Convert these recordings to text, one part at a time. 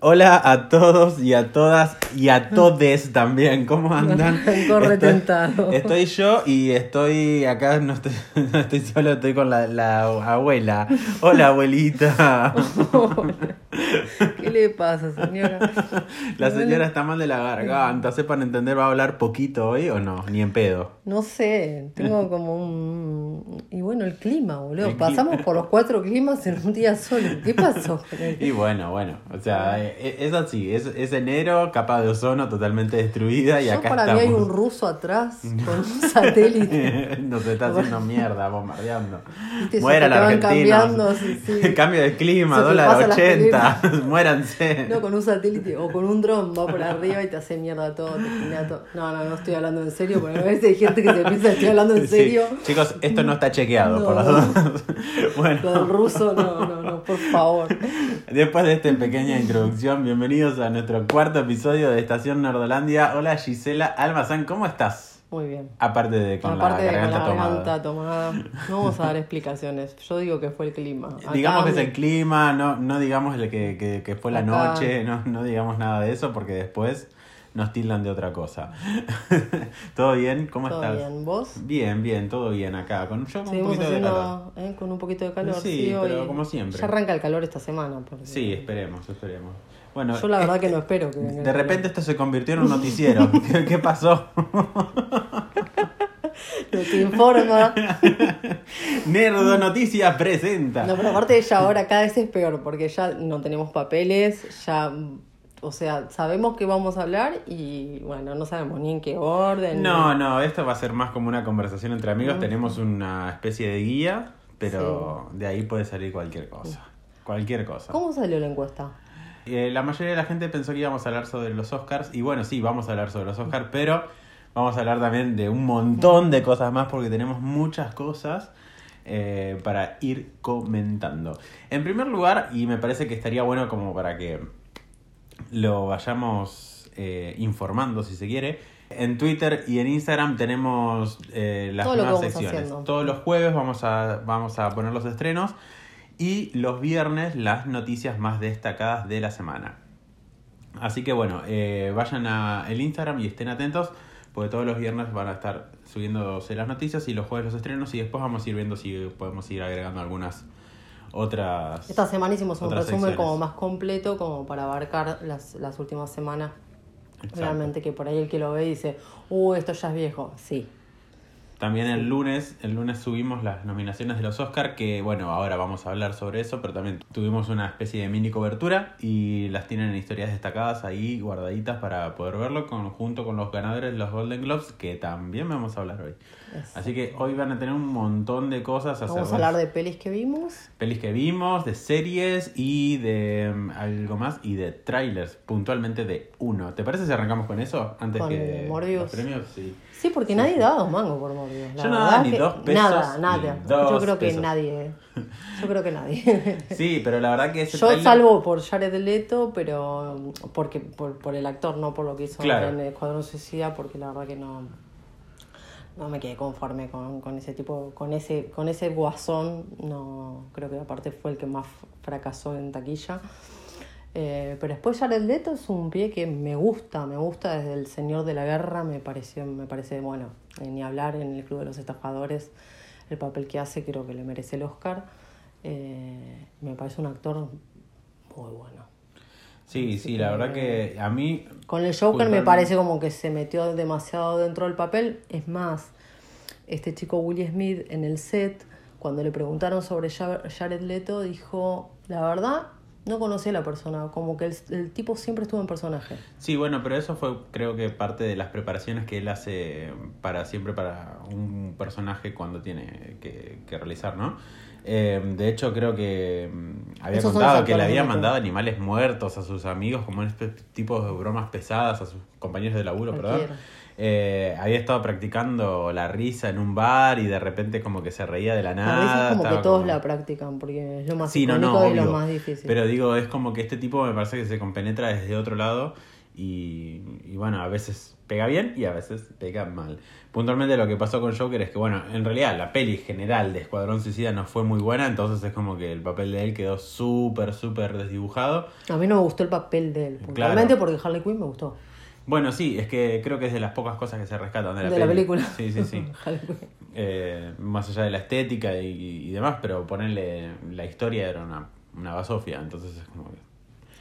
Hola a todos y a todas y a todes también. ¿Cómo andan? Corre estoy, tentado. estoy yo y estoy acá, no estoy, no estoy solo, estoy con la, la abuela. Hola, abuelita. ¿Qué le pasa, señora? La señora está mal de la garganta. Sepan entender, ¿va a hablar poquito hoy o no? Ni en pedo. No sé, tengo como un. Y bueno, el clima, boludo. Pasamos por los cuatro climas en un día solo. ¿Qué pasó? Y bueno, bueno. O sea, e, e, es así. Es, enero, capa de ozono totalmente destruida y Yo acá para mí hay un ruso atrás con un satélite. Nos está haciendo mierda, bombardeando. Muera la Argentina. Cambio de clima, dólar 80. muéranse. No, con un satélite o con un dron va por arriba y te hace mierda todo, te esquina todo. No, no, no estoy hablando en serio, porque a veces hay gente que se piensa que estoy hablando en serio. Chicos, esto no está chequeado, por las dudas. Bueno. Lo del ruso, no, no, no, por favor. Después de esta pequeña introducción, bienvenidos a nuestro cuarto episodio de Estación Nordolandia. Hola Gisela Almazán, ¿cómo estás? Muy bien. Aparte de con Aparte la de con la tomada. garganta tomada, no vamos a dar explicaciones. Yo digo que fue el clima. Acá Digamos que es el clima, no, no digamos que, que, que fue la Acá- noche, no, no digamos nada de eso porque después nos tildan de otra cosa. ¿Todo bien? ¿Cómo Todo estás? bien. ¿Vos? Bien, bien, todo bien acá. Con, yo con un poquito de calor. haciendo eh, con un poquito de calor. Sí, hoy- pero como siempre. Ya arranca el calor esta semana. porque- Sí, esperemos, esperemos. Bueno, Yo la eh, verdad que no espero que venga el de repente esto se convirtió en un noticiero. ¿Qué, qué pasó? No te informa. Nerdo Noticias presenta. No, pero aparte ya ahora cada vez es peor porque ya no tenemos papeles, ya, o sea, sabemos que vamos a hablar y bueno, no sabemos ni en qué orden. No, ni- no, esto va a ser más como una conversación entre amigos. Tenemos una especie de guía, pero de ahí puede salir cualquier cosa. Cualquier cosa. ¿Cómo salió la encuesta? Eh, la mayoría de la gente pensó que íbamos a hablar sobre los Oscars. Y bueno, sí, vamos a hablar sobre los Oscars, pero vamos a hablar también de un montón de cosas más porque tenemos muchas cosas eh, para ir comentando. En primer lugar, y me parece que estaría bueno como para que lo vayamos eh, informando si se quiere. En Twitter y en Instagram tenemos eh, las Todo nuevas secciones. haciendo. Todos los jueves vamos a, vamos a poner los estrenos y los viernes las noticias más destacadas de la semana. Así que bueno, eh, vayan a el Instagram y estén atentos porque todos los viernes van a estar subiéndose las noticias y los jueves los estrenos y después vamos a ir viendo si podemos ir agregando algunas otras... Esta semana hicimos un resumen secciones. como más completo, como para abarcar las, las últimas semanas. Exacto. Realmente que por ahí el que lo ve dice, uh, esto ya es viejo. Sí. También el lunes, el lunes subimos las nominaciones de los Oscar, que bueno, ahora vamos a hablar sobre eso, pero también tuvimos una especie de mini cobertura y las tienen en historias destacadas ahí guardaditas para poder verlo con, junto con los ganadores de los Golden Globes, que también vamos a hablar hoy. Así que hoy van a tener un montón de cosas. Vamos hacer a hablar de pelis que vimos. pelis que vimos, de series y de mm, algo más y de trailers, puntualmente de uno. ¿Te parece si arrancamos con eso antes Con que Morbius. los premios? Sí. Sí, porque nadie da dos mangos por Morbius. La Yo no daba ni que- dos pesos, Nada, nada. Yo creo que pesos. nadie. Yo creo que nadie. Sí, pero la verdad que ese Yo salvo por Jared Leto, pero porque por, por el actor, no por lo que hizo Claro. en Escuadrón Suicida, porque la verdad que no no me quedé conforme con, con ese tipo, con ese, con ese guasón, no creo que aparte fue el que más fracasó en taquilla. Eh, pero después Jared Leto es un pie que me gusta, me gusta desde El Señor de la Guerra, me pareció, me parece bueno, eh, ni hablar en el Club de los Estafadores, el papel que hace creo que le merece el Oscar. Eh, me parece un actor muy bueno. Sí, sí, la verdad que a mí... Con el Joker me parece como que se metió demasiado dentro del papel. Es más, este chico Will Smith en el set, cuando le preguntaron sobre Ja- Jared Leto, dijo, la verdad, no conocí a la persona, como que el, el tipo siempre estuvo en personaje. Sí, bueno, pero eso fue creo que parte de las preparaciones que él hace para siempre para un personaje cuando tiene que, que realizar, ¿no? Eh, de hecho, creo que mm, había Esos contado que le había mandado animales muertos a sus amigos, como este tipo de bromas pesadas, a sus compañeros de laburo, perdón. Eh, había estado practicando la risa en un bar y de repente como que se reía de la La nada. risa es como que todos como- la practican, porque es lo más Sí, no, no, y lo más difícil. Pero digo, es como que este tipo me parece que se compenetra desde otro lado Y, y bueno, a veces pega bien y a veces pega mal. Puntualmente lo que pasó con Joker es que, bueno, en realidad la peli general de Escuadrón Suicida no fue muy buena, entonces es como que el papel de él quedó súper, súper desdibujado. A mí no me gustó el papel de él, Claro. puntualmente porque Harley Quinn me gustó. Bueno, sí, es que creo que es de las pocas cosas que se rescatan de la, de la película. Sí, sí, sí. Eh, más allá de la estética y, y demás, pero ponerle la historia era una, una basofia, entonces es como que...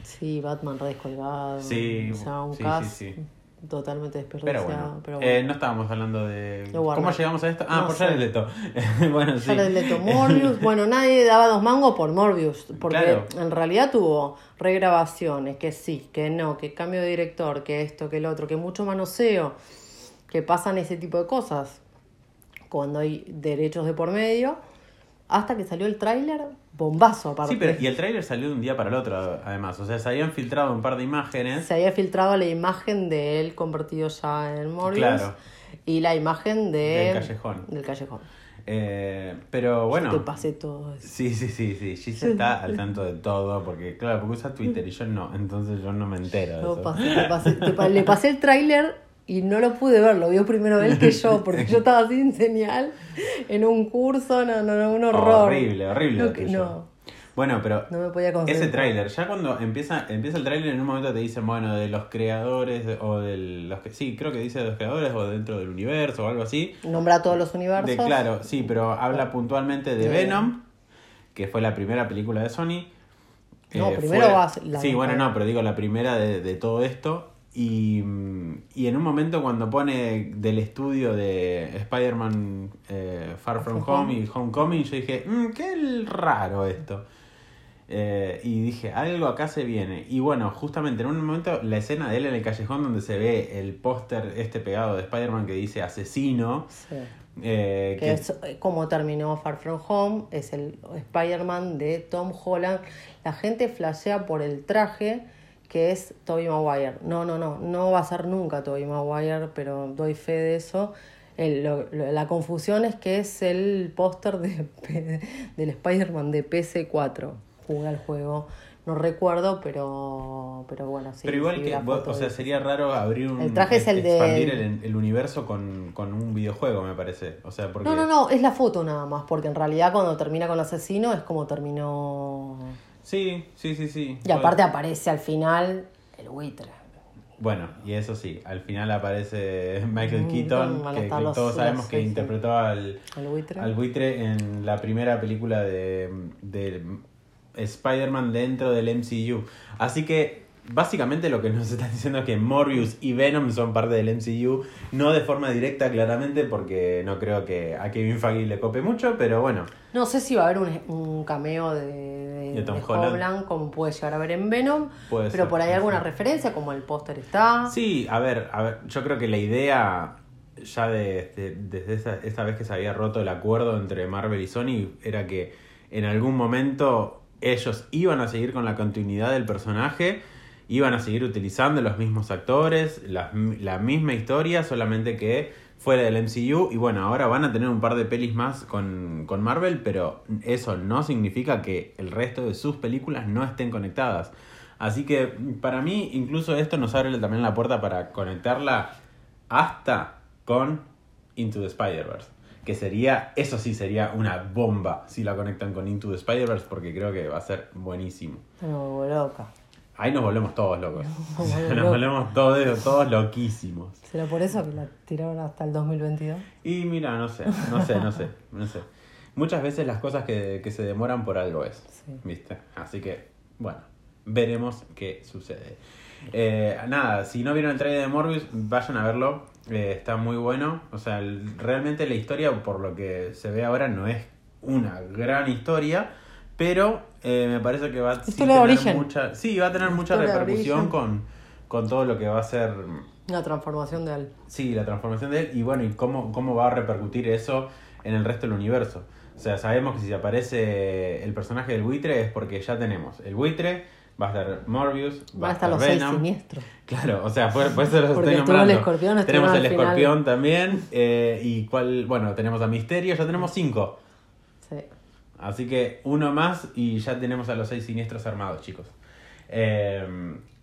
Sí, Batman re descolgado. Sí, o sea, un sí, sí, sí. Totalmente Pero desperdiciado. bueno, pero eh, no estábamos hablando de... ¿Cómo llegamos a esto? Ah, No por. Jared Leto. bueno, sí. Jared Leto, Morbius, bueno, nadie daba dos mangos por Morbius, porque Claro. en realidad tuvo regrabaciones, que sí, que no, que cambio de director, que esto, que el otro, que mucho manoseo, que pasan ese tipo de cosas cuando hay derechos de por medio, hasta que salió el tráiler, bombazo aparte. Sí, pero y el tráiler salió de un día para el otro, además. O sea, se habían filtrado un par de imágenes. Se había filtrado la imagen de él convertido ya en Morbius Claro. y la imagen de... Del callejón. Del callejón. Eh, pero Te bueno. pasé todo eso. Sí, sí, sí, sí. Gis está al tanto de todo, porque, claro, porque usa Twitter y yo no, entonces yo no me entero de Yo eso. pasé- te pasé- te pa- le pasé el tráiler y no lo pude ver, lo vio primero él que yo, porque yo estaba sin señal en un curso, no, no, no, un horror. Horrible, horrible. No, lo que- no, Bueno, pero no me podía ese tráiler, ya cuando empieza empieza el tráiler en un momento te dicen, bueno, de los creadores o de los que sí, creo que dice de los creadores o dentro del universo o algo así. Nombra todos los universos. De, claro, sí, pero habla puntualmente de Venom, que fue la primera película de Sony. Eh, No, primero fue- va a ser la Sí, bueno, no, pero digo la primera de, de todo esto. Y, y en un momento cuando pone del estudio de Spider-Man eh, Far From Home y Homecoming, yo dije, "Mm, qué raro esto. Eh, y dije, algo acá se viene. Y bueno, justamente en un momento la escena de él en el callejón donde se ve el póster este pegado de Spider-Man que dice asesino. Sí. eh, Que es eh, como terminó Far From Home, es el Spider-Man de Tom Holland. La gente flashea por el traje que es Tobey Maguire. No, no, no, no va a ser nunca Tobey Maguire, pero doy fe de eso. El- lo- lo- la confusión es que es el póster de, del Spider-Man de PC4. Jugué al juego, no recuerdo, pero, pero bueno, sí. Pero igual sí, que, vos- o sea, de- sería raro abrir un... El traje es el de- expandir el, el universo con, con un videojuego, me parece. O sea, porque... No, no, no, es la foto nada más, porque en realidad cuando termina con asesino es como terminó Sí, sí, sí, sí. Y aparte aparece al final el buitre. Bueno, y eso sí, al final aparece Michael Mm, Keaton, que, estar que los- todos sabemos los- que sí, sí. interpretó al, buitre. al buitre en la primera película de, de Spider-Man dentro del MCU. Así que básicamente lo que nos están diciendo es que Morbius y Venom son parte del MCU, no de forma directa claramente porque no creo que a Kevin Feige le cope mucho, pero bueno, No sé si va a haber un, un cameo de, de, De Tom de Holland. como puede llegar a ver en Venom, Puede pero ser, por ahí puede alguna referencia, como el póster está. Sí, a ver, a ver, yo creo que la idea ya de, de- desde esa, esta vez que se había roto el acuerdo entre Marvel y Sony era que en algún momento ellos iban a seguir con la continuidad del personaje, iban a seguir utilizando los mismos actores, la, la misma historia, solamente que fuera del MCU y bueno, ahora van a tener un par de pelis más con, con Marvel, pero eso no significa que el resto de sus películas no estén conectadas. Así que para mí incluso esto nos abre también la puerta para conectarla hasta con Into the Spider-Verse. Que sería, eso sí sería una bomba si la conectan con Into the Spider-Verse porque creo que va a ser buenísimo. Me loca. Ahí nos volvemos todos locos. Nos volvemos nos locos. volvemos todos, todos loquísimos. ¿Será por eso que la tiraron hasta el 2022? Y mira, no sé, no sé, no sé, no sé. Muchas veces las cosas que, que se demoran por algo es, Sí. ¿viste? Así que, bueno, veremos qué sucede. Eh, nada, si no vieron el trailer de Morbius, vayan a verlo. Eh, está muy bueno. O sea, el- realmente la historia, por lo que se ve ahora, no es una gran historia. Pero eh, me parece que va a sí tener origen. mucha. Sí, va a tener mucha repercusión con, con todo lo que va a ser Una transformación de él. Sí, la transformación de él y bueno, y cómo, cómo va a repercutir eso en el resto del universo. O sea, sabemos que si aparece el personaje del buitre es porque ya tenemos el buitre, va a estar Morbius, va, a estar los seis siniestros. Claro, o sea, por, por eso los Porque estoy el nombrando. escorpión, tenemos el final. escorpión también eh, y cuál, bueno, tenemos a Misterio, ya tenemos cinco. Sí. Así que uno más y ya tenemos a los seis siniestros armados, chicos. Eh,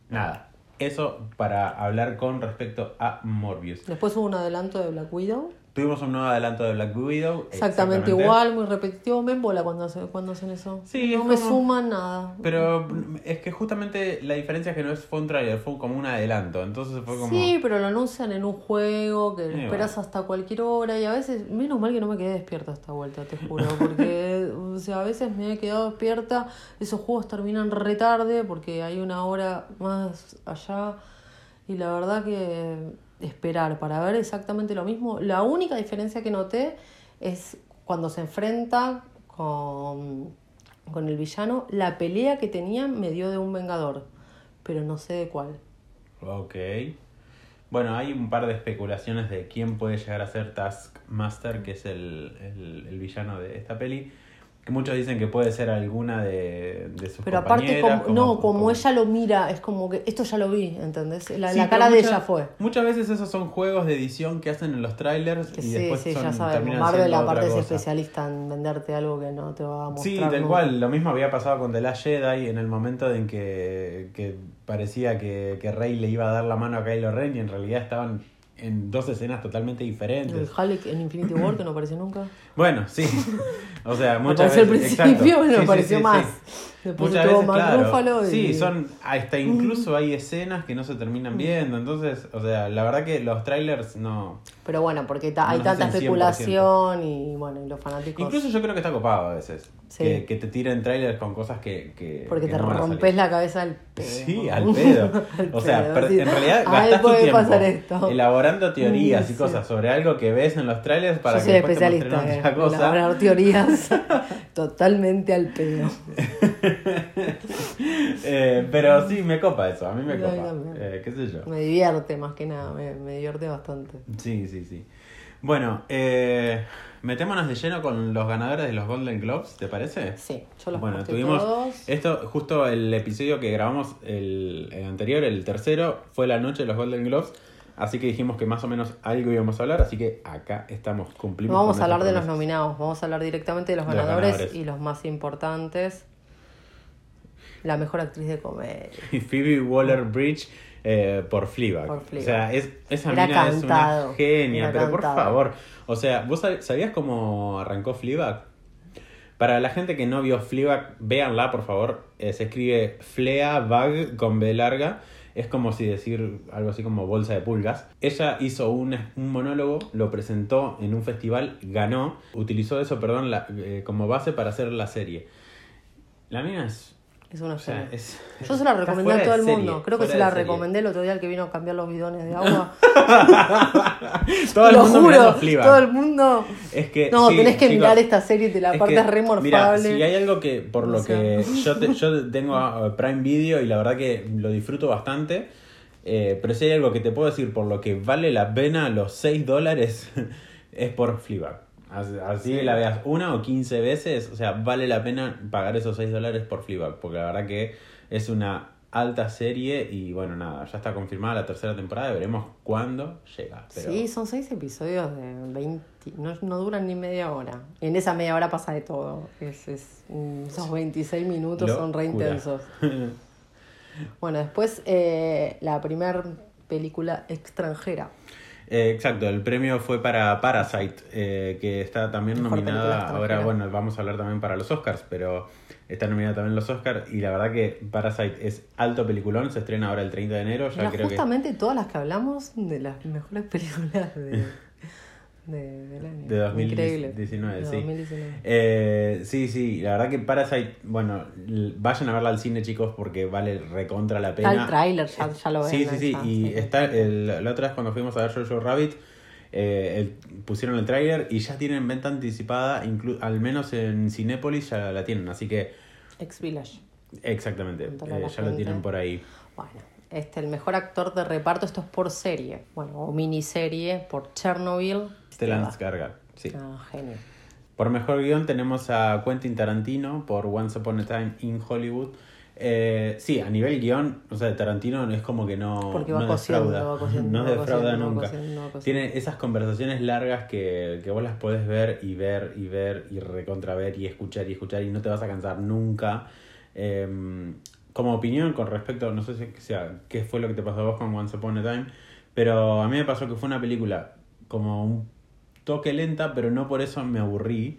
nada, Eso para hablar con respecto a Morbius. Después hubo un adelanto de Black Widow. Tuvimos un nuevo adelanto de Black Widow. Exactamente, igual, muy repetitivo. Me embola cuando, hace- cuando hacen eso. Sí, no es me como- suma nada. Pero es que justamente la diferencia es que no es- fue un trailer, fue como un adelanto. Entonces fue como. Sí, pero lo anuncian en un juego que lo esperas bueno. hasta cualquier hora y a veces, menos mal que no me quedé despierta esta vuelta, te juro, porque o sea, a veces me he quedado despierta, esos juegos terminan re tarde porque hay una hora más allá y la verdad que esperar para ver exactamente lo mismo, la única diferencia que noté es cuando se enfrenta con, con el villano, la pelea que tenían me dio de un vengador, pero no sé de cuál. Ok. Bueno, hay un par de especulaciones de quién puede llegar a ser Taskmaster, que es el, el, el villano de esta peli. Que muchos dicen que puede ser alguna de, de sus Pero aparte, como, no, como, ella lo mira, es como que esto ya lo vi, ¿entendés? La, Sí, la cara de muchas- ella fue. Muchas veces esos son juegos de edición que hacen en los trailers Que y sí, después sí, son, ya terminan Marvel aparte es especialista en venderte algo que no te va a mostrar. Sí, tal nunca. cual. Lo mismo había pasado con The Last Jedi en el momento en que, que parecía que, que Rey le iba a dar la mano a Kylo Ren y en realidad estaban en dos escenas totalmente El diferentes. Hulk en Infinity War, que no apareció nunca. Bueno, sí. O sea, muchas apareció al veces. principio, exacto. pero Sí, me sí, pareció sí, más. Después Muchas veces, claro. Ruffalo y- Sí, son hasta incluso hay escenas que no se terminan viendo. Entonces, o sea, la verdad que los trailers no. Pero bueno, porque ta- No hay tanta hacen 100%. especulación y bueno, y los fanáticos. Incluso yo creo que está copado a veces. Sí. Que, que te tiren trailers con cosas que. que porque que te no rompes la cabeza al pedo. Sí, al pedo. Al O sea, pedo, sí. en realidad Ahí gastás tu tiempo pasar esto. elaborando teorías y cosas sobre algo que ves en los trailers para Yo que soy después especialista en otra cosa. elaborar teorías totalmente al pedo. Eh, pero sí, me copa eso, a mí me copa. Eh, ¿Qué sé yo? Me divierte más que nada, me, me divierte bastante. Sí, sí, sí. Bueno, eh, metémonos de lleno con los ganadores de los Golden Globes, ¿te parece? Sí, yo los Bueno, tuvimos todos. esto, justo el episodio que grabamos el, el anterior, el tercero, fue la noche de los Golden Globes. Así que dijimos que más o menos algo íbamos a hablar, así que acá estamos, cumplimos. No vamos a hablar de los nominados, vamos a hablar directamente de los De los ganadores, ganadores. y los más importantes. La mejor actriz de comedia. promesas. Phoebe Waller Bridge eh, por Fleabag. Por Fleabag. O sea, es, esa Era mina es una genia, era pero por favor. O sea, ¿vos sab- sabías cómo arrancó Fleabag? Para la gente que no vio Fleabag, véanla, por favor. Eh, se escribe Fleabag con B larga. Es como si decir algo así como bolsa de pulgas. Ella hizo un, un monólogo, lo presentó en un festival, ganó, utilizó eso, perdón, la- eh, como base para hacer la serie. La mina es... Es una o sea, genia. es- Yo se la recomendé a todo el serie, mundo. Creo que se la serie. recomendé el otro día al que vino a cambiar los bidones de agua. Todo el Lo mundo juro, todo el mundo. Es que, No, sí, tenés que chicos, mirar esta serie, te la es parte que, es re mirá, morfable. si hay algo que, por lo O sea. que yo, te- yo tengo a Prime Video y la verdad que lo disfruto bastante, eh, pero si hay algo que te puedo decir por lo que vale la pena los 6 dólares, es por Fleabag. Así, así la veas una o 15 veces, o sea, vale la pena pagar esos 6 dólares por Fleabag, porque la verdad que es una alta serie y bueno, nada, ya está confirmada la tercera temporada, veremos cuándo llega. Pero... Sí, son seis episodios de 20, no, no duran ni media hora. En esa media hora pasa de todo. Es, es, esos 26 minutos son re intensos. Bueno, después eh, la primera película extranjera. Eh, exacto, el premio fue para Parasite, eh, que está también Mejor nominada. Ahora, bueno, vamos a hablar también para los Oscars, pero está nominada también los Oscars. Y la verdad que Parasite es alto peliculón, se estrena ahora el 30 de enero. Ya Mira, creo que. justamente todas las que hablamos de las mejores películas de, de- del año. De 2019, Increíble. De sí. 2019. Eh, sí, sí, la verdad que Parasite, bueno, vayan a verla al cine, chicos, porque vale recontra la pena. Está el tráiler, ya, ya lo ven. Sí, sí, sí. ya, y sí. está el- la otra vez cuando fuimos a ver Jojo Rabbit, eh, el- pusieron el tráiler y ya tienen venta anticipada, inclu- al menos en Cinépolis ya la tienen. Así que, Ex-Village. exactamente, Contale a eh, la ya lo tienen por ahí. Bueno, este, el mejor actor de reparto, esto es por serie, bueno, o miniserie, por Chernobyl. Stellan. Skarsgård, sí. Ah, genio. Por mejor guion tenemos a Quentin Tarantino por Once Upon a Time in Hollywood. Eh, sí, a nivel guion, o sea, Tarantino es como que no, Porque va no defrauda. va no va defrauda nunca. va. Tiene esas conversaciones largas que, que vos las podés ver y ver y ver y recontra ver y escuchar y escuchar y no te vas a cansar nunca. Eh, como opinión con respecto, no sé si sea, qué fue lo que te pasó a vos con Once Upon a Time, pero a mí me pasó que fue una película como un toque lenta, pero no por eso me aburrí.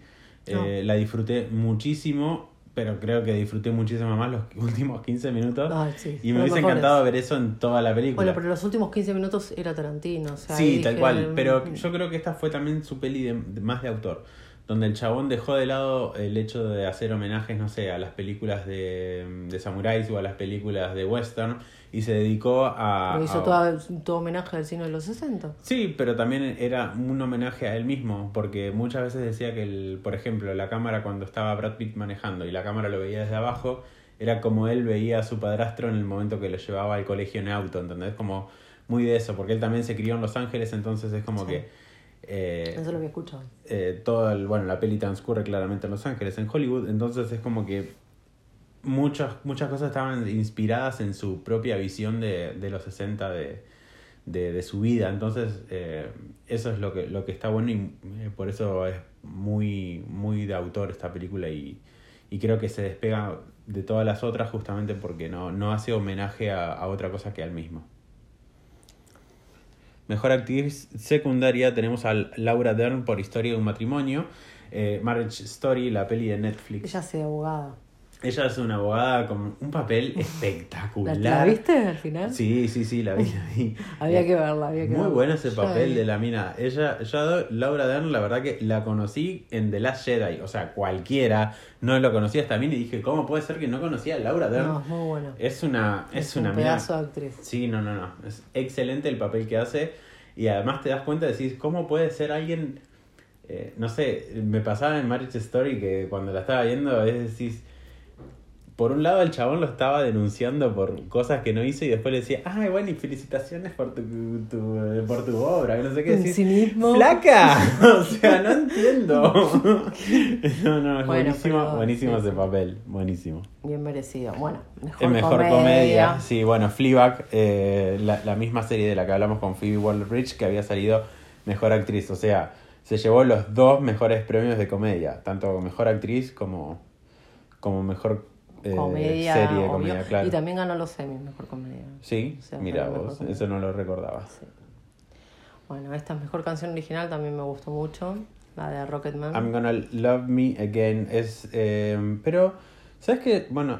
No. Eh, la disfruté muchísimo, pero creo que disfruté muchísimo más los últimos 15 minutos. Ay, sí, y me hubiese mejores. encantado ver eso en toda la película. Bueno, pero los últimos 15 minutos era Tarantino. O sea, Sí, tal dije, cual. Pero mm, yo creo que esta fue también su peli de, de- más de autor. Donde el chabón dejó de lado el hecho de hacer homenajes, no sé, a las películas de, de samuráis o a las películas de western y se dedicó a. Pero hizo a- toda- todo homenaje al cine de los 60. Sí, pero también era un homenaje a él mismo, porque muchas veces decía que, el, por ejemplo, la cámara cuando estaba Brad Pitt manejando y la cámara lo veía desde abajo, era como él veía a su padrastro en el momento que lo llevaba al colegio en auto, ¿entendés? Como muy de eso, porque él también se crió en Los Ángeles, entonces es como Sí. que... eh, Eso lo había escuchado. eh, todo el, bueno, la peli transcurre claramente en Los Ángeles, en Hollywood, entonces es como que muchas, muchas cosas estaban inspiradas en su propia visión de, de los 60 de, de, de su vida, entonces eh, eso es lo que, lo que está bueno y eh, por eso es muy, muy de autor esta película y, y creo que se despega de todas las otras justamente porque no, no hace homenaje a, a otra cosa que al mismo. Mejor actriz secundaria tenemos a Laura Dern por Historia de un matrimonio. Eh, Marriage Story, la peli de Netflix. Ella de abogada. Ella es una abogada con un papel ¿La, espectacular. la viste al final? Sí, sí, sí, la vi. la vi. Había Eh, que verla, había que Muy verla. bueno ese papel de la mina. Ella, yo, Laura Dern, la verdad que la conocí en The Last Jedi. O sea, cualquiera no lo conocía hasta mí y dije, ¿cómo puede ser que no conocía a Laura Dern? No, es muy bueno. Es una, es, una un mina- pedazo de actriz. Sí, no, no, no. Es excelente el papel que hace. Y además te das cuenta, decís, ¿cómo puede ser alguien? eh, no sé, me pasaba en Marriage Story que cuando la estaba viendo, es decís. Por un lado, el chabón lo estaba denunciando por cosas que no hizo y después le decía, ay, bueno, y felicitaciones por tu, tu- por tu obra, que no sé qué decís. cinismo. ¡Flaca! o sea, no entiendo. no, no, es Bueno, buenísimo, pero- buenísimo sí, ese papel, buenísimo. Bien merecido. Bueno, mejor, Es mejor comedia. comedia. Sí, bueno, Fleabag, eh, la, la misma serie de la que hablamos con Phoebe Waller-Bridge, que había salido mejor actriz. O sea, se llevó los dos mejores premios de comedia, tanto mejor actriz como, como mejor eh, comedia, serie obvio. comedia, claro. Y también ganó los semis, mejor comedia. Sí, O sea, mira vos, comedia. eso no lo recordaba. Sí. Bueno, esta mejor canción original también me gustó mucho, la de Rocketman. I'm gonna love me again. Es, eh, pero, ¿sabes qué? Bueno,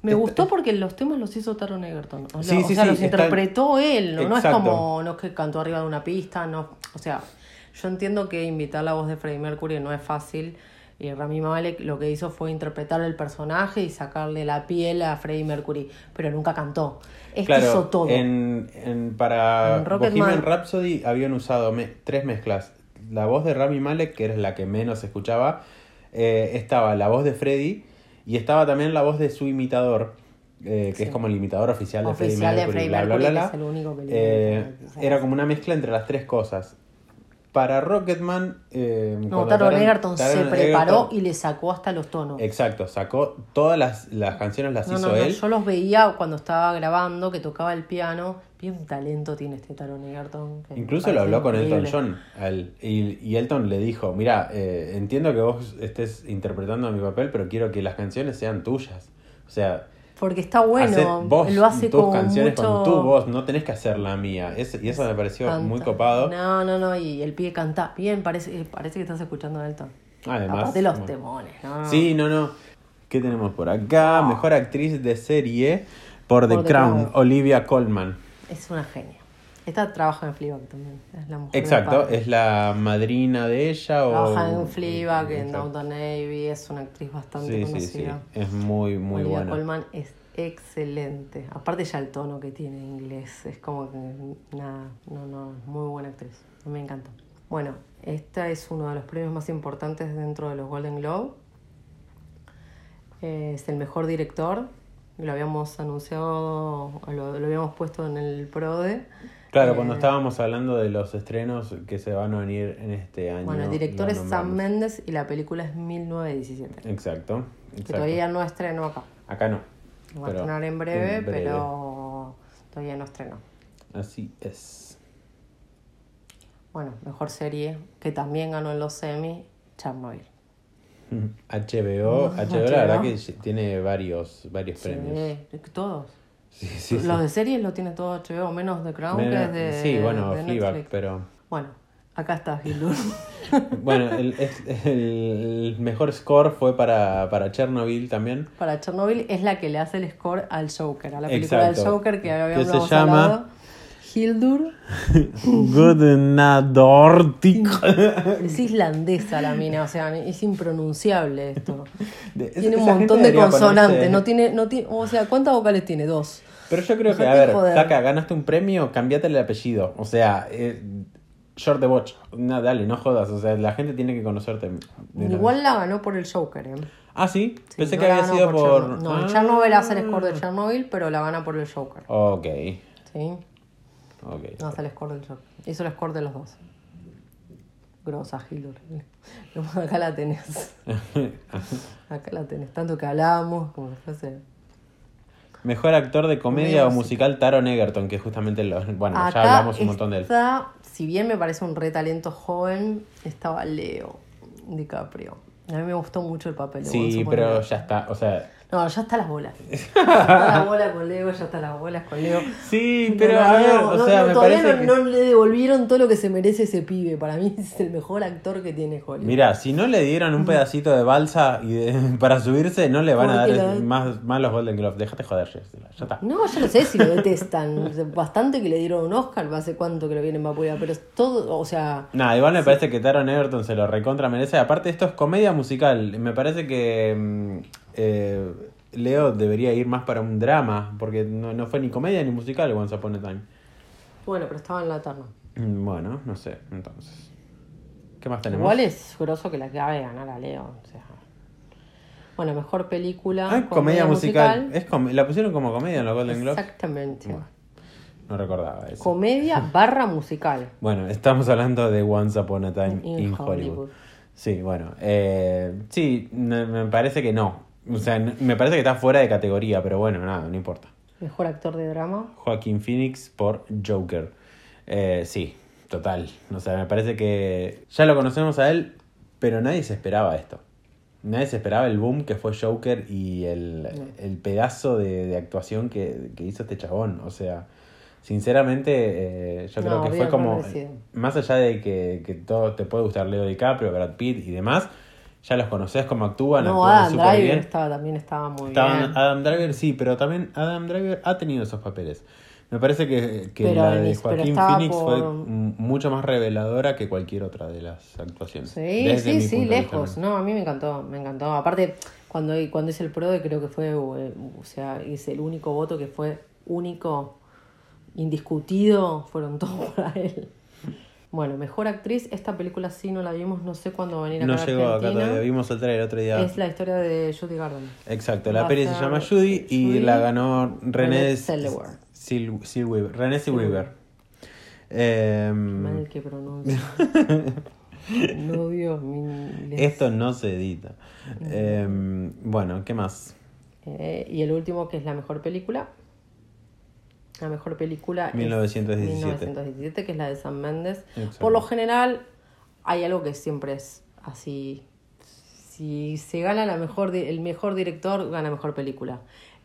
Me gustó porque los temas los hizo Taron Egerton. O, Sí, sea, o sí, sea, sí, los interpretó él, ¿no? No es como, no es que cantó arriba de una pista, no. O sea, yo entiendo que imitar la voz de Freddie Mercury no es fácil. Y Rami Malek lo que hizo fue interpretar el personaje y sacarle la piel a Freddie Mercury, pero nunca cantó. Este claro, hizo todo. En, en- para En Bohemian Rhapsody habían usado me- tres mezclas. La voz de Rami Malek, que era la que menos se escuchaba, eh, estaba la voz de Freddie y estaba también la voz de su imitador, eh, que Sí. es como el imitador oficial de Oficial Freddie de Mercury. Freddie bla, bla, Mercury, bla, que bla. es el único que le Eh, imita, o sea, era como una mezcla entre las tres cosas. Para Rocketman... eh, no, Taron Egerton se preparó Egerton- y le sacó hasta los tonos. Exacto, sacó todas las, las canciones, las No, hizo no, no, él. yo los veía cuando estaba grabando, que tocaba el piano. Bien talento tiene este Taron Egerton. Incluso lo habló con Elton. John. él, y, y Elton le dijo, mira, eh, entiendo que vos estés interpretando mi papel, pero quiero que las canciones sean tuyas. O sea, Porque está bueno, vos lo hace tus con canciones mucho... con tu voz, no tenés que hacer la mía. Es- y eso me pareció canta. muy copado. No, no, no, y el pie canta bien, parece, parece que estás escuchando a Elton. Además, Aparte los bueno. temones, ¿no? Sí, no, no. ¿Qué tenemos por acá? Mejor actriz de serie por The, Por The Crown, Crown. Olivia Colman. Es una genia. Esta trabaja en Fleabag también, es la mujer Exacto, es la madrina de ella. Trabaja o... en Fleabag, en Exacto. Downton Navy, es una actriz bastante Sí, sí, sí. conocida. Es muy, muy Olivia buena. Colman es excelente. Aparte ya el tono que tiene en inglés, es como que nada, no, no, muy buena actriz. Me encanta. Bueno, esta es uno de los premios más importantes dentro de los Golden Globe. Es el mejor director. Lo habíamos anunciado, lo, lo habíamos puesto en el PRODE. Claro, Eh, cuando estábamos hablando de los estrenos que se van a venir en este año. Bueno, el director es Sam. Mendes y la película es 1917. Exacto, Que exacto. todavía no estrenó acá. Acá no. Va a estrenar en breve, en breve. pero todavía no estrenó. Así es. Bueno, mejor serie que también ganó en los semi, Chernobyl. HBO, Mm, HBO la verdad HBO. que tiene varios, varios Sí, premios. todos. Sí, sí, sí. Los de series lo tiene todo HBO, menos The Crown, que es de sí, bueno, de Netflix. pero... Bueno, acá está Hildur. Bueno, el, el mejor score fue para, para Chernobyl también. Para Chernobyl es la que le hace el score al Joker, a la película Exacto. del Joker que habíamos Que se llama- hablado. Hildur. Gudnadortik. Es islandesa la mina, o sea, es impronunciable esto. De- Tiene un montón de consonantes, ponerse- no tiene, no tiene, o sea, ¿cuántas vocales tiene? Dos. Pero yo creo que, a ver, joder. Taka, ganaste un premio, cambiate el apellido. O sea, eh, Short the Watch. No, dale, no jodas. O sea, la gente tiene que conocerte. de Igual la ganó por el Joker, ¿eh? Ah, sí. Sí, Pensé no que había sido por. Chernobyl. No, Ah. Chernobyl hace el score de Chernobyl, pero la gana por el Joker. Ok. ¿Sí? No hace el score del Joker. Hizo el score de los dos. Grosa, Hildur. Acá la tenés. Acá la tenés. Tanto que hablábamos, como si fuese. Mejor actor de comedia o musical, Taron Egerton, que justamente lo. Bueno, ya hablamos un montón de él. está, si bien me parece un re talento joven, estaba Leo DiCaprio. A mí me gustó mucho el papel de Sí, pero ya está. O sea. No, ya está las bolas. Ya está las bolas con Leo, ya está las bolas con Leo. Sí, pero No, a ver, no, o no, sea, no, me todavía parece. no, que- no le devolvieron todo lo que se merece ese pibe. Para mí es el mejor actor que tiene Hollywood. Mira, si no le dieron un pedacito de balsa y de- para subirse, no le van a dar la- más, más los Golden Globes. Déjate joder, ya está. No, yo no sé si lo detestan. Bastante que le dieron un Oscar, hace cuánto que lo vienen vapulear, pero es todo, o sea, Nada, igual me parece que Taron Egerton se lo recontra merece. Aparte, esto es comedia musical. Me parece que mm, eh, Leo debería ir más para un drama, porque no, no fue ni comedia ni musical Once Upon a Time. bueno, pero estaba en la terna. Mm, Bueno, no sé, entonces. ¿Qué más tenemos? Igual es grosso que la clave de ganar a Leo. O sea. Bueno, mejor película. Ah, comedia, musical. Es com- la pusieron como comedia en los Golden Globes. Exactamente. Bueno, no recordaba eso. Comedia barra musical. Bueno, estamos hablando de Once Upon a Time in, In Hollywood. Hollywood. Sí, bueno. Eh, sí, me parece que no. O sea, me parece que está fuera de categoría, pero bueno, nada, no importa. Mejor actor de drama. Joaquín Phoenix por Joker. Eh, sí, total. O sea, me parece que ya lo conocemos a él, pero nadie se esperaba esto. Nadie se esperaba el boom que fue Joker y el, el pedazo de, de actuación que, que hizo este chabón. O sea, sinceramente, eh, yo creo que fue como. Más allá de que, que todo te puede gustar Leo DiCaprio, Brad Pitt y demás, ya los conoces cómo actúan, No, actúan Adam Driver bien. estaba, también estaba muy Estaban- bien. Adam Driver sí, pero también Adam Driver ha tenido esos papeles. Me parece que, que Pero la de Joaquín Phoenix fue por- mucho más reveladora que cualquier otra de las actuaciones. Sí, Desde sí, sí, lejos. ¿no? A mí me encantó, me encantó. Aparte, cuando, cuando hice el PRODE creo que fue, eh, o sea, es el único voto que fue único, indiscutido, fueron todos para él. Bueno, mejor actriz, esta película sí no la vimos, no sé cuándo va a venir acá No a llegó acá todavía, vimos el trailer el otro día. Es la historia de Judy Garland. Exacto, la peli se llama Judy y la ganó René Zellweger. Sil-. René Zellweger. Em, Mal que pronuncia. no, Dios, inglés. esto no se edita. Em, bueno, ¿qué más? Eh, y el último, que es la mejor película. La mejor película es 1917. 1917, que es la de Sam Mendes. Exacto. Por lo general, hay algo que siempre es así. Si se gana la mejor el mejor director, gana mejor película.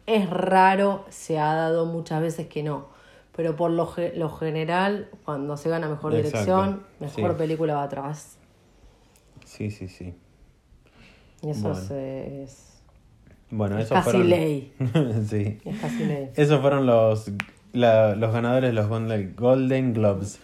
Es raro, se ha dado muchas veces que no. Pero por lo, ge- lo general, cuando se gana mejor Exacto, dirección, mejor sí. película va atrás. Sí, sí, sí. Y eso Bueno. es, es- Bueno, es eso casi fueron... ley. sí. Es casi ley. Esos fueron los, la- los ganadores de los Golden Globes.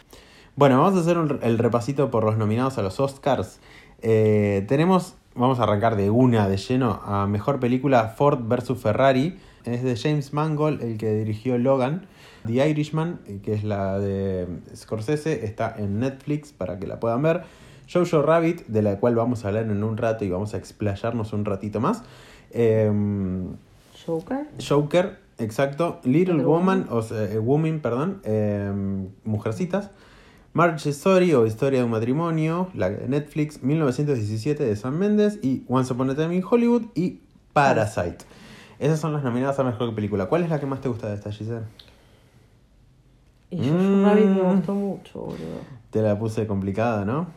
Bueno, vamos a hacer un- el repasito por los nominados a los Oscars. Eh, tenemos, vamos a arrancar de una de lleno a mejor película Ford vs Ferrari. Es de James Mangold, el que dirigió Logan. The Irishman, eh, que es la de Scorsese, está en Netflix para que la puedan ver. Jojo Rabbit, de la cual vamos a hablar en un rato y vamos a explayarnos un ratito más. Em, Joker. Joker, exacto. Little Little Woman, o sea, eh, Woman, perdón. eh, Mujercitas. Marriage Story o Historia de un matrimonio, la de Netflix, 1917 de Sam Mendes y Once Upon a Time in Hollywood y Parasite. Esas son las nominadas a mejor película. ¿Cuál es la que más te gusta de esta, Giselle? Y Jojo Mm. Rabbit me gustó mucho, boludo. Te la puse complicada, ¿no?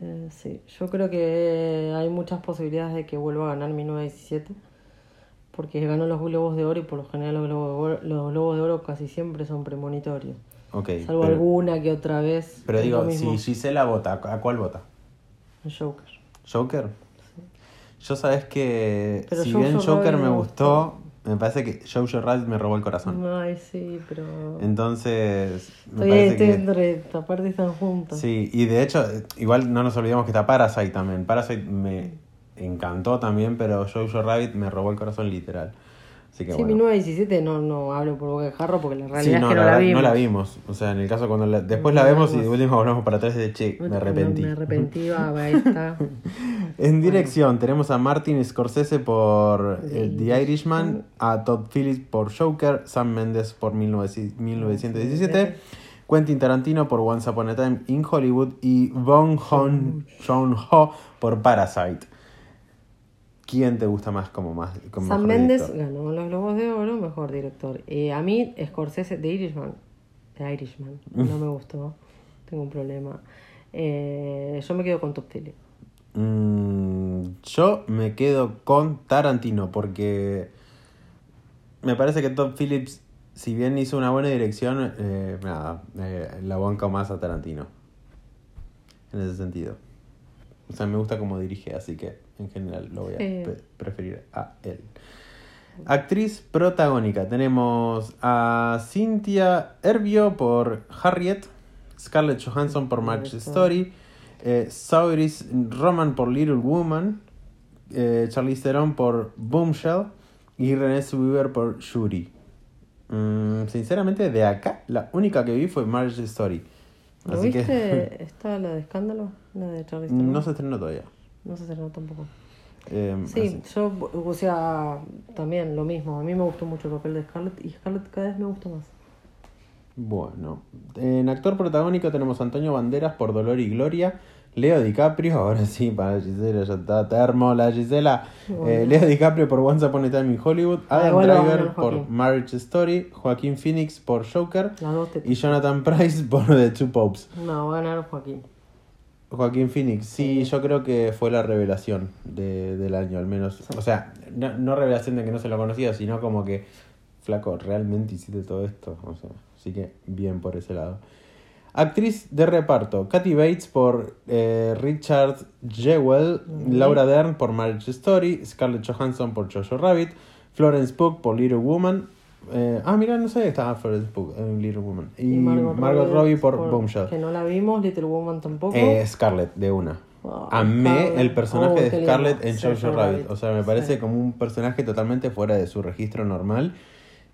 Eh, sí, yo creo que hay muchas posibilidades de que vuelva a ganar 1917. Porque ganó los Globos de Oro y por lo general los Globos de Oro, los Globos de Oro casi siempre son premonitorios. Ok. Salvo pero, alguna que otra vez. pero digo, si Gisela vota, ¿a cuál vota? Joker. ¿Joker? Yo sabes que Pero si Jojo bien Joker Rabbit me gustó, me parece que Jojo Rabbit me robó el corazón. Ay, sí, pero. Entonces, me Estoy, parece que... entre. Aparte están juntas. Sí, y de hecho, igual no nos olvidemos que está Parasite también. Parasite me encantó también, pero Jojo Rabbit me robó el corazón literal. Así que Sí, bueno. 1917 no, no hablo por boca de jarro porque la realidad Sí, es no, que la no la vimos. no la vimos. O sea, en el caso cuando la- después No la vemos y de último volvemos para atrás y de che, me arrepentí. Me arrepentí, va, ahí está. En dirección tenemos a Martin Scorsese por eh, The Irishman, a Todd Phillips por Joker, Sam Mendes por 19 1917, Quentin Tarantino por Once Upon a Time in Hollywood y Bong Joon-ho por Parasite. ¿Quién te gusta más como más como Sam Mendes ganó los Globos de Oro, mejor director. Eh, a mí, Scorsese, The Irishman. The Irishman. No me gustó. Tengo un problema. Eh, yo me quedo con Top Phillips. Mm, yo me quedo con Tarantino porque me parece que Todd Phillips, si bien hizo una buena dirección, eh, nada, la banco más a Tarantino. En ese sentido. O sea, me gusta cómo dirige, así que en general lo voy a Sí. preferir a él. Actriz protagónica. Tenemos a Cynthia Ervio por Harriet, Scarlett Johansson por Correcto. Story, eh, Saoirse Roman por Little Woman, eh, Charlize Theron por Boomshell y Renée Zellweger por Shuri. Mm, sinceramente, de acá, la única que vi fue Marriage Story. ¿Lo Así viste? que ¿Está la de escándalo? La de Charlie Theron? no se estrenó todavía. No se estrenó tampoco. Eh, Sí, así. yo, o sea, también lo mismo. A mí me gustó mucho el papel de Scarlett y Scarlett cada vez me gusta más. Bueno, en actor protagónico tenemos a Antonio Banderas por Dolor y Gloria, Leo DiCaprio, ahora sí, para Gisela ya está termo la Gisela, Bueno. eh, Leo DiCaprio por Once Upon a Time in Hollywood, Adam Driver por. Marriage Story, Joaquín Phoenix por Joker y Jonathan Price por The Two Popes. No, va a ganar Joaquín. Joaquín Phoenix, sí, yo creo que fue la revelación de- del año, al menos. O sea, no, no revelación de que no se lo conocía, sino como que, flaco, realmente hiciste todo esto. O sea, así que bien por ese lado. Actriz de reparto: Kathy Bates por eh, Richard Jewell, Laura Dern por Marriage Story, Scarlett Johansson por Jojo Rabbit, Florence Pugh por Little Woman. Eh, ah, mira, no que estaba Pugh en Little Woman. Y, Margot, Robbie por, Bombshell. Que no la vimos, Little Woman tampoco. Eh, Scarlett, de una. Oh, Amé Scarlett. el personaje Oh, de Scarlett en Jojo Rabbit. Rabbit. O sea, me parece Sí. como un personaje totalmente fuera de su registro normal.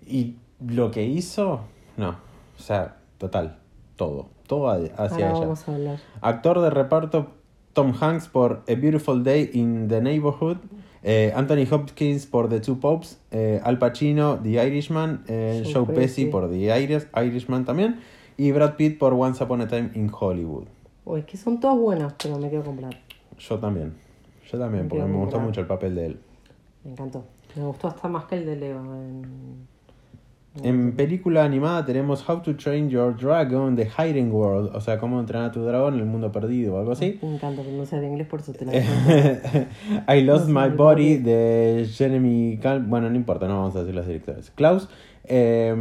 Y lo que hizo, no. O sea, total. Todo. Todo hacia Ahora ella. vamos a hablar. Actor de reparto Tom Hanks por A Beautiful Day in the Neighborhood. Eh, Anthony Hopkins por The Two Popes. eh, Al Pacino, The Irishman. eh, Joe Pesci por The Irish, Irishman también. Y Brad Pitt por Once Upon a Time in Hollywood. Uy, es que son todas buenas, pero me quedo con Brad. Yo también. Yo también, Me porque me con gustó mucho el papel de él. Me encantó. Me gustó hasta más que el de Leo. En, En película animada tenemos How to Train Your Dragon The Hiding World, o sea, cómo entrenar a tu dragón en el mundo perdido o algo así. Me encanta pronunciar inglés, por eso te la I Lost My Body de Jeremy Cal bueno, no importa, no vamos a decir los directores. Klaus, eh,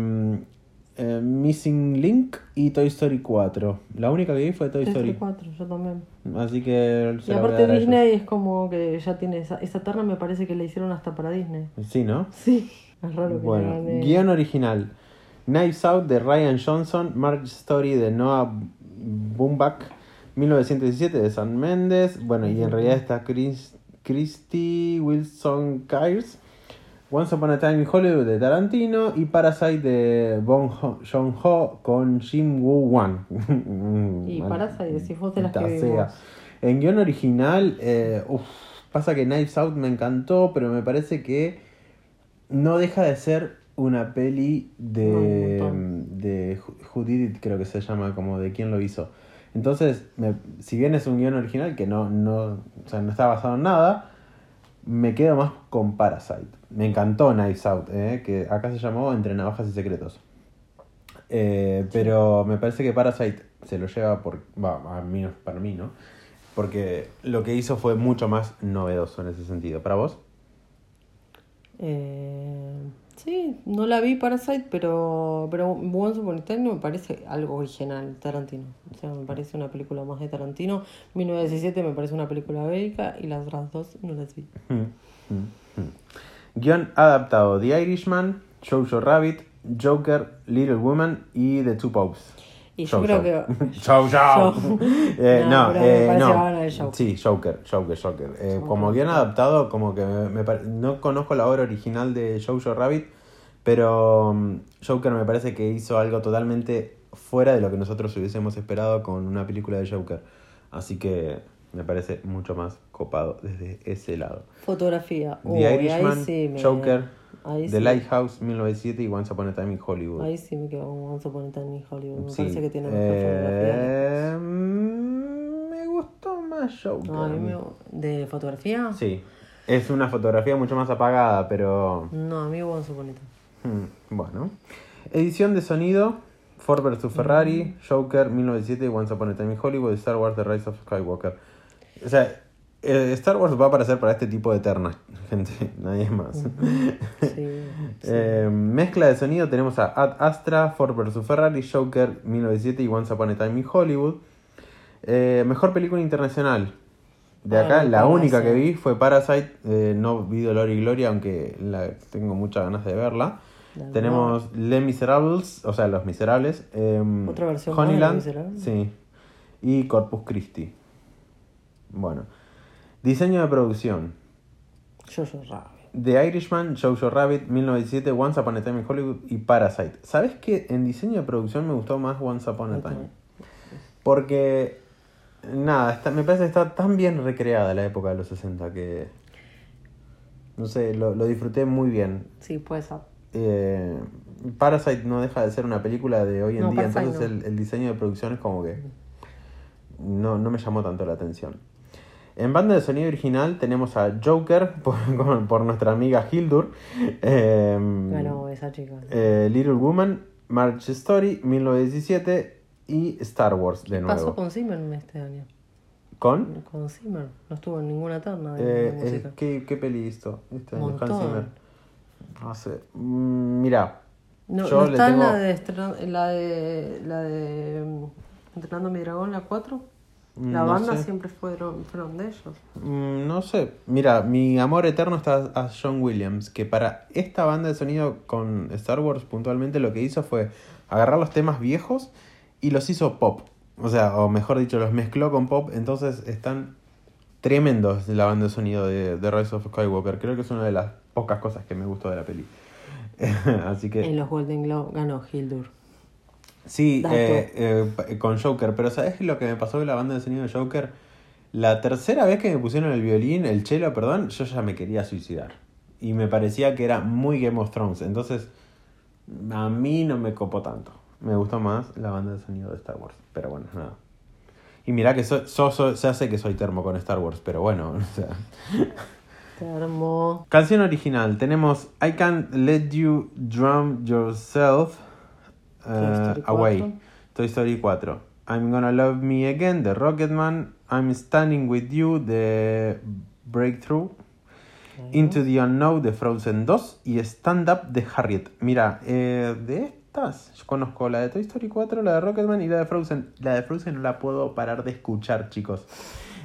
eh, Missing Link y Toy Story 4. La única que vi fue Toy Toy Story Story. 4, yo también. Así que se Y aparte. Disney es como que ya tiene esa, esa terna, me parece que la hicieron hasta para Disney. Sí, ¿no? Sí, es raro que Bueno, gane. guion original. Knives Out de Ryan Johnson, Marriage Story de Noah Baumbach, 1917 de San Méndez, bueno, y en realidad está Chris, Christy Wilson Kyres, Once Upon a Time in Hollywood de Tarantino y Parasite de Bong Joon-ho con Jim Woo Wan. Y Parasite, si vos de las que sea. En guion original, eh, uf, pasa que Knives Out me encantó, pero me parece que no deja de ser una peli de, No, de Who- Did It, creo que se llama, como de quién lo hizo. Entonces, me- si bien es un guion original que no, no, o sea, no está basado en nada, me quedo más con Parasite. Me encantó Knives Out, eh, que acá se llamó Entre Navajas y Secretos. Eh, pero me parece que Parasite se lo lleva por. Va, a mí, no- para mí, ¿no? porque lo que hizo fue mucho más novedoso en ese sentido. ¿Para vos? Eh, sí, no la vi Parasite, pero, pero Once Upon a me parece algo original, Tarantino. O sea, me parece una película más de Tarantino. 1917 me parece una película bélica y las otras dos no las vi. Mm, mm, mm. Guión adaptado: The Irishman, Jojo Rabbit, Joker, Little Woman y The Two Popes. Y yo creo que. Show, show. Show. Eh, No, eh, no. que Joker. Sí, Joker, Joker, Joker. Eh, como guion sí. adaptado, como que me, me pare- no conozco la obra original de Jojo Rabbit, pero mm, Joker me parece que hizo algo totalmente fuera de lo que nosotros hubiésemos esperado con una película de Joker. Así que me parece mucho más copado desde ese lado. Fotografía. The Uy, ahí Irishman, sí me- Joker, ahí The sí. Lighthouse 1907 y Once Upon a Time in Hollywood. Ahí sí me quedo con Once Upon a Time in Hollywood. Me Sí, parece que tiene mejor eh, mm, me gustó más Joker. fotografía. Me- ¿De fotografía? Sí, es una fotografía mucho más apagada, pero No, a mí Once Upon a Time. mm, bueno. Edición de sonido, Ford vs Ferrari, Joker 1907 y Once Upon a Time in Hollywood, Star Wars The Rise of Skywalker. O sea, eh, Star Wars va a aparecer para este tipo de ternas, gente, nadie más. Sí, sí. Eh, mezcla de sonido tenemos a Ad Astra, Ford vs Ferrari, Joker 1907 y Once Upon a Time in Hollywood. Eh, mejor película internacional. De Ah, acá, la única que vi fue Parasite. No vi Dolor y Gloria, aunque la, tengo muchas ganas de verla. La Tenemos Les Miserables, o sea, Los Miserables. em, Otra versión de Honeyland. Los Miserables. Sí. Y Corpus Christi. Bueno. Diseño de producción. Jojo Rabbit. The Irishman, Jojo Rabbit, 1907, Once Upon a Time in Hollywood y Parasite. ¿Sabes qué? En diseño de producción me gustó más Once Upon a. Time. Porque, nada, está- me parece que está tan bien recreada la época de los 60 que, no sé, lo, lo disfruté muy bien. Sí, puede ser. Eh, Parasite no deja de ser una película de hoy en No, día, Parasite entonces no. el, el diseño de producción es como que no, no me llamó tanto la atención. En banda de sonido original tenemos a Joker por, por nuestra amiga Hildur, eh, Bueno, esa chica. eh, Little Woman, March Story 1917 y Star Wars de ¿Qué pasó nuevo. con Zimmer este año? ¿Con? Con Zimmer. No estuvo en ninguna terna de, Eh, de música. ¿qué, ¿Qué peli hizo? Este. Zimmer. No sé. Mm, Mira, No, yo no está tengo- la de, la de. La de. mm, Entrenando a mi dragón, la 4. La No banda sé. siempre fueron, fueron de ellos. Mm, No sé, mira, mi amor eterno está a John Williams, que para esta banda de sonido con Star Wars puntualmente lo que hizo fue agarrar los temas viejos y los hizo pop. O sea, o mejor dicho, los mezcló con pop, entonces están tremendos la banda de sonido de, de Rise of Skywalker. Creo que es una de las pocas cosas que me gustó de la peli. Así que... En los Golden Globe ganó Hildur. Sí, eh, eh, con Joker, pero ¿sabes lo que me pasó con la banda de sonido de Joker? La tercera vez que me pusieron el violín, el cello, perdón, yo ya me quería suicidar. Y me parecía que era muy Game of Thrones, entonces a mí no me copó tanto. Me gustó más la banda de sonido de Star Wars, pero bueno, nada. Y mirá que so, so- so- se hace que soy termo con Star Wars, pero bueno, o sea. Termo. Canción original, tenemos I Can't Let You Drown Yourself uh, Story Away, 4. Toy Story 4. I'm Gonna Love Me Again, The Rocketman, I'm Standing With You, The Breakthrough, Into the Unknown, The Frozen 2 y Stand Up de Harriet. Mira, eh, de estas yo conozco la de Toy Story 4, la de Rocketman y la de Frozen. La de Frozen no la puedo parar de escuchar, chicos.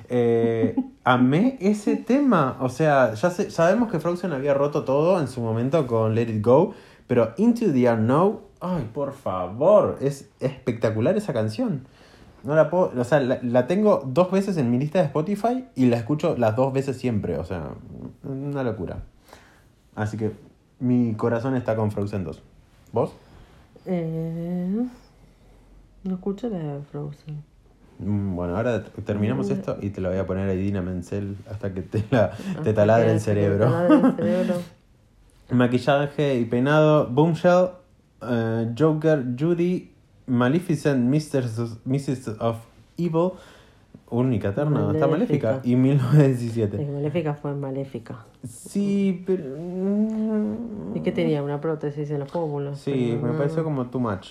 Eh, amé ese tema. O sea, ya sé- sabemos que Frozen había roto todo en su momento con Let It Go, pero Into the Unknown, ay, por favor, es espectacular esa canción. No la puedo, o sea, la, la tengo dos veces en mi lista de Spotify y la escucho las dos veces siempre, o sea, una locura. Así que mi corazón está con Frozen 2. ¿Vos? Eh, no escuché la de Frozen. Mm, Bueno, ahora terminamos esto y te lo voy a poner a Idina Menzel hasta que te, la, te taladre el cerebro. te taladre el cerebro. Maquillaje y peinado, Boomshell, eh, Joker, Judy, Maleficent, Mistress of, Mistress of Evil, única eterna, está Maléfica. y 1917. Es Maléfica fue Maléfica. Sí, pero... ¿Y qué tenía? ¿Una prótesis en los pómulos? Sí, Pero me no- pareció como too much.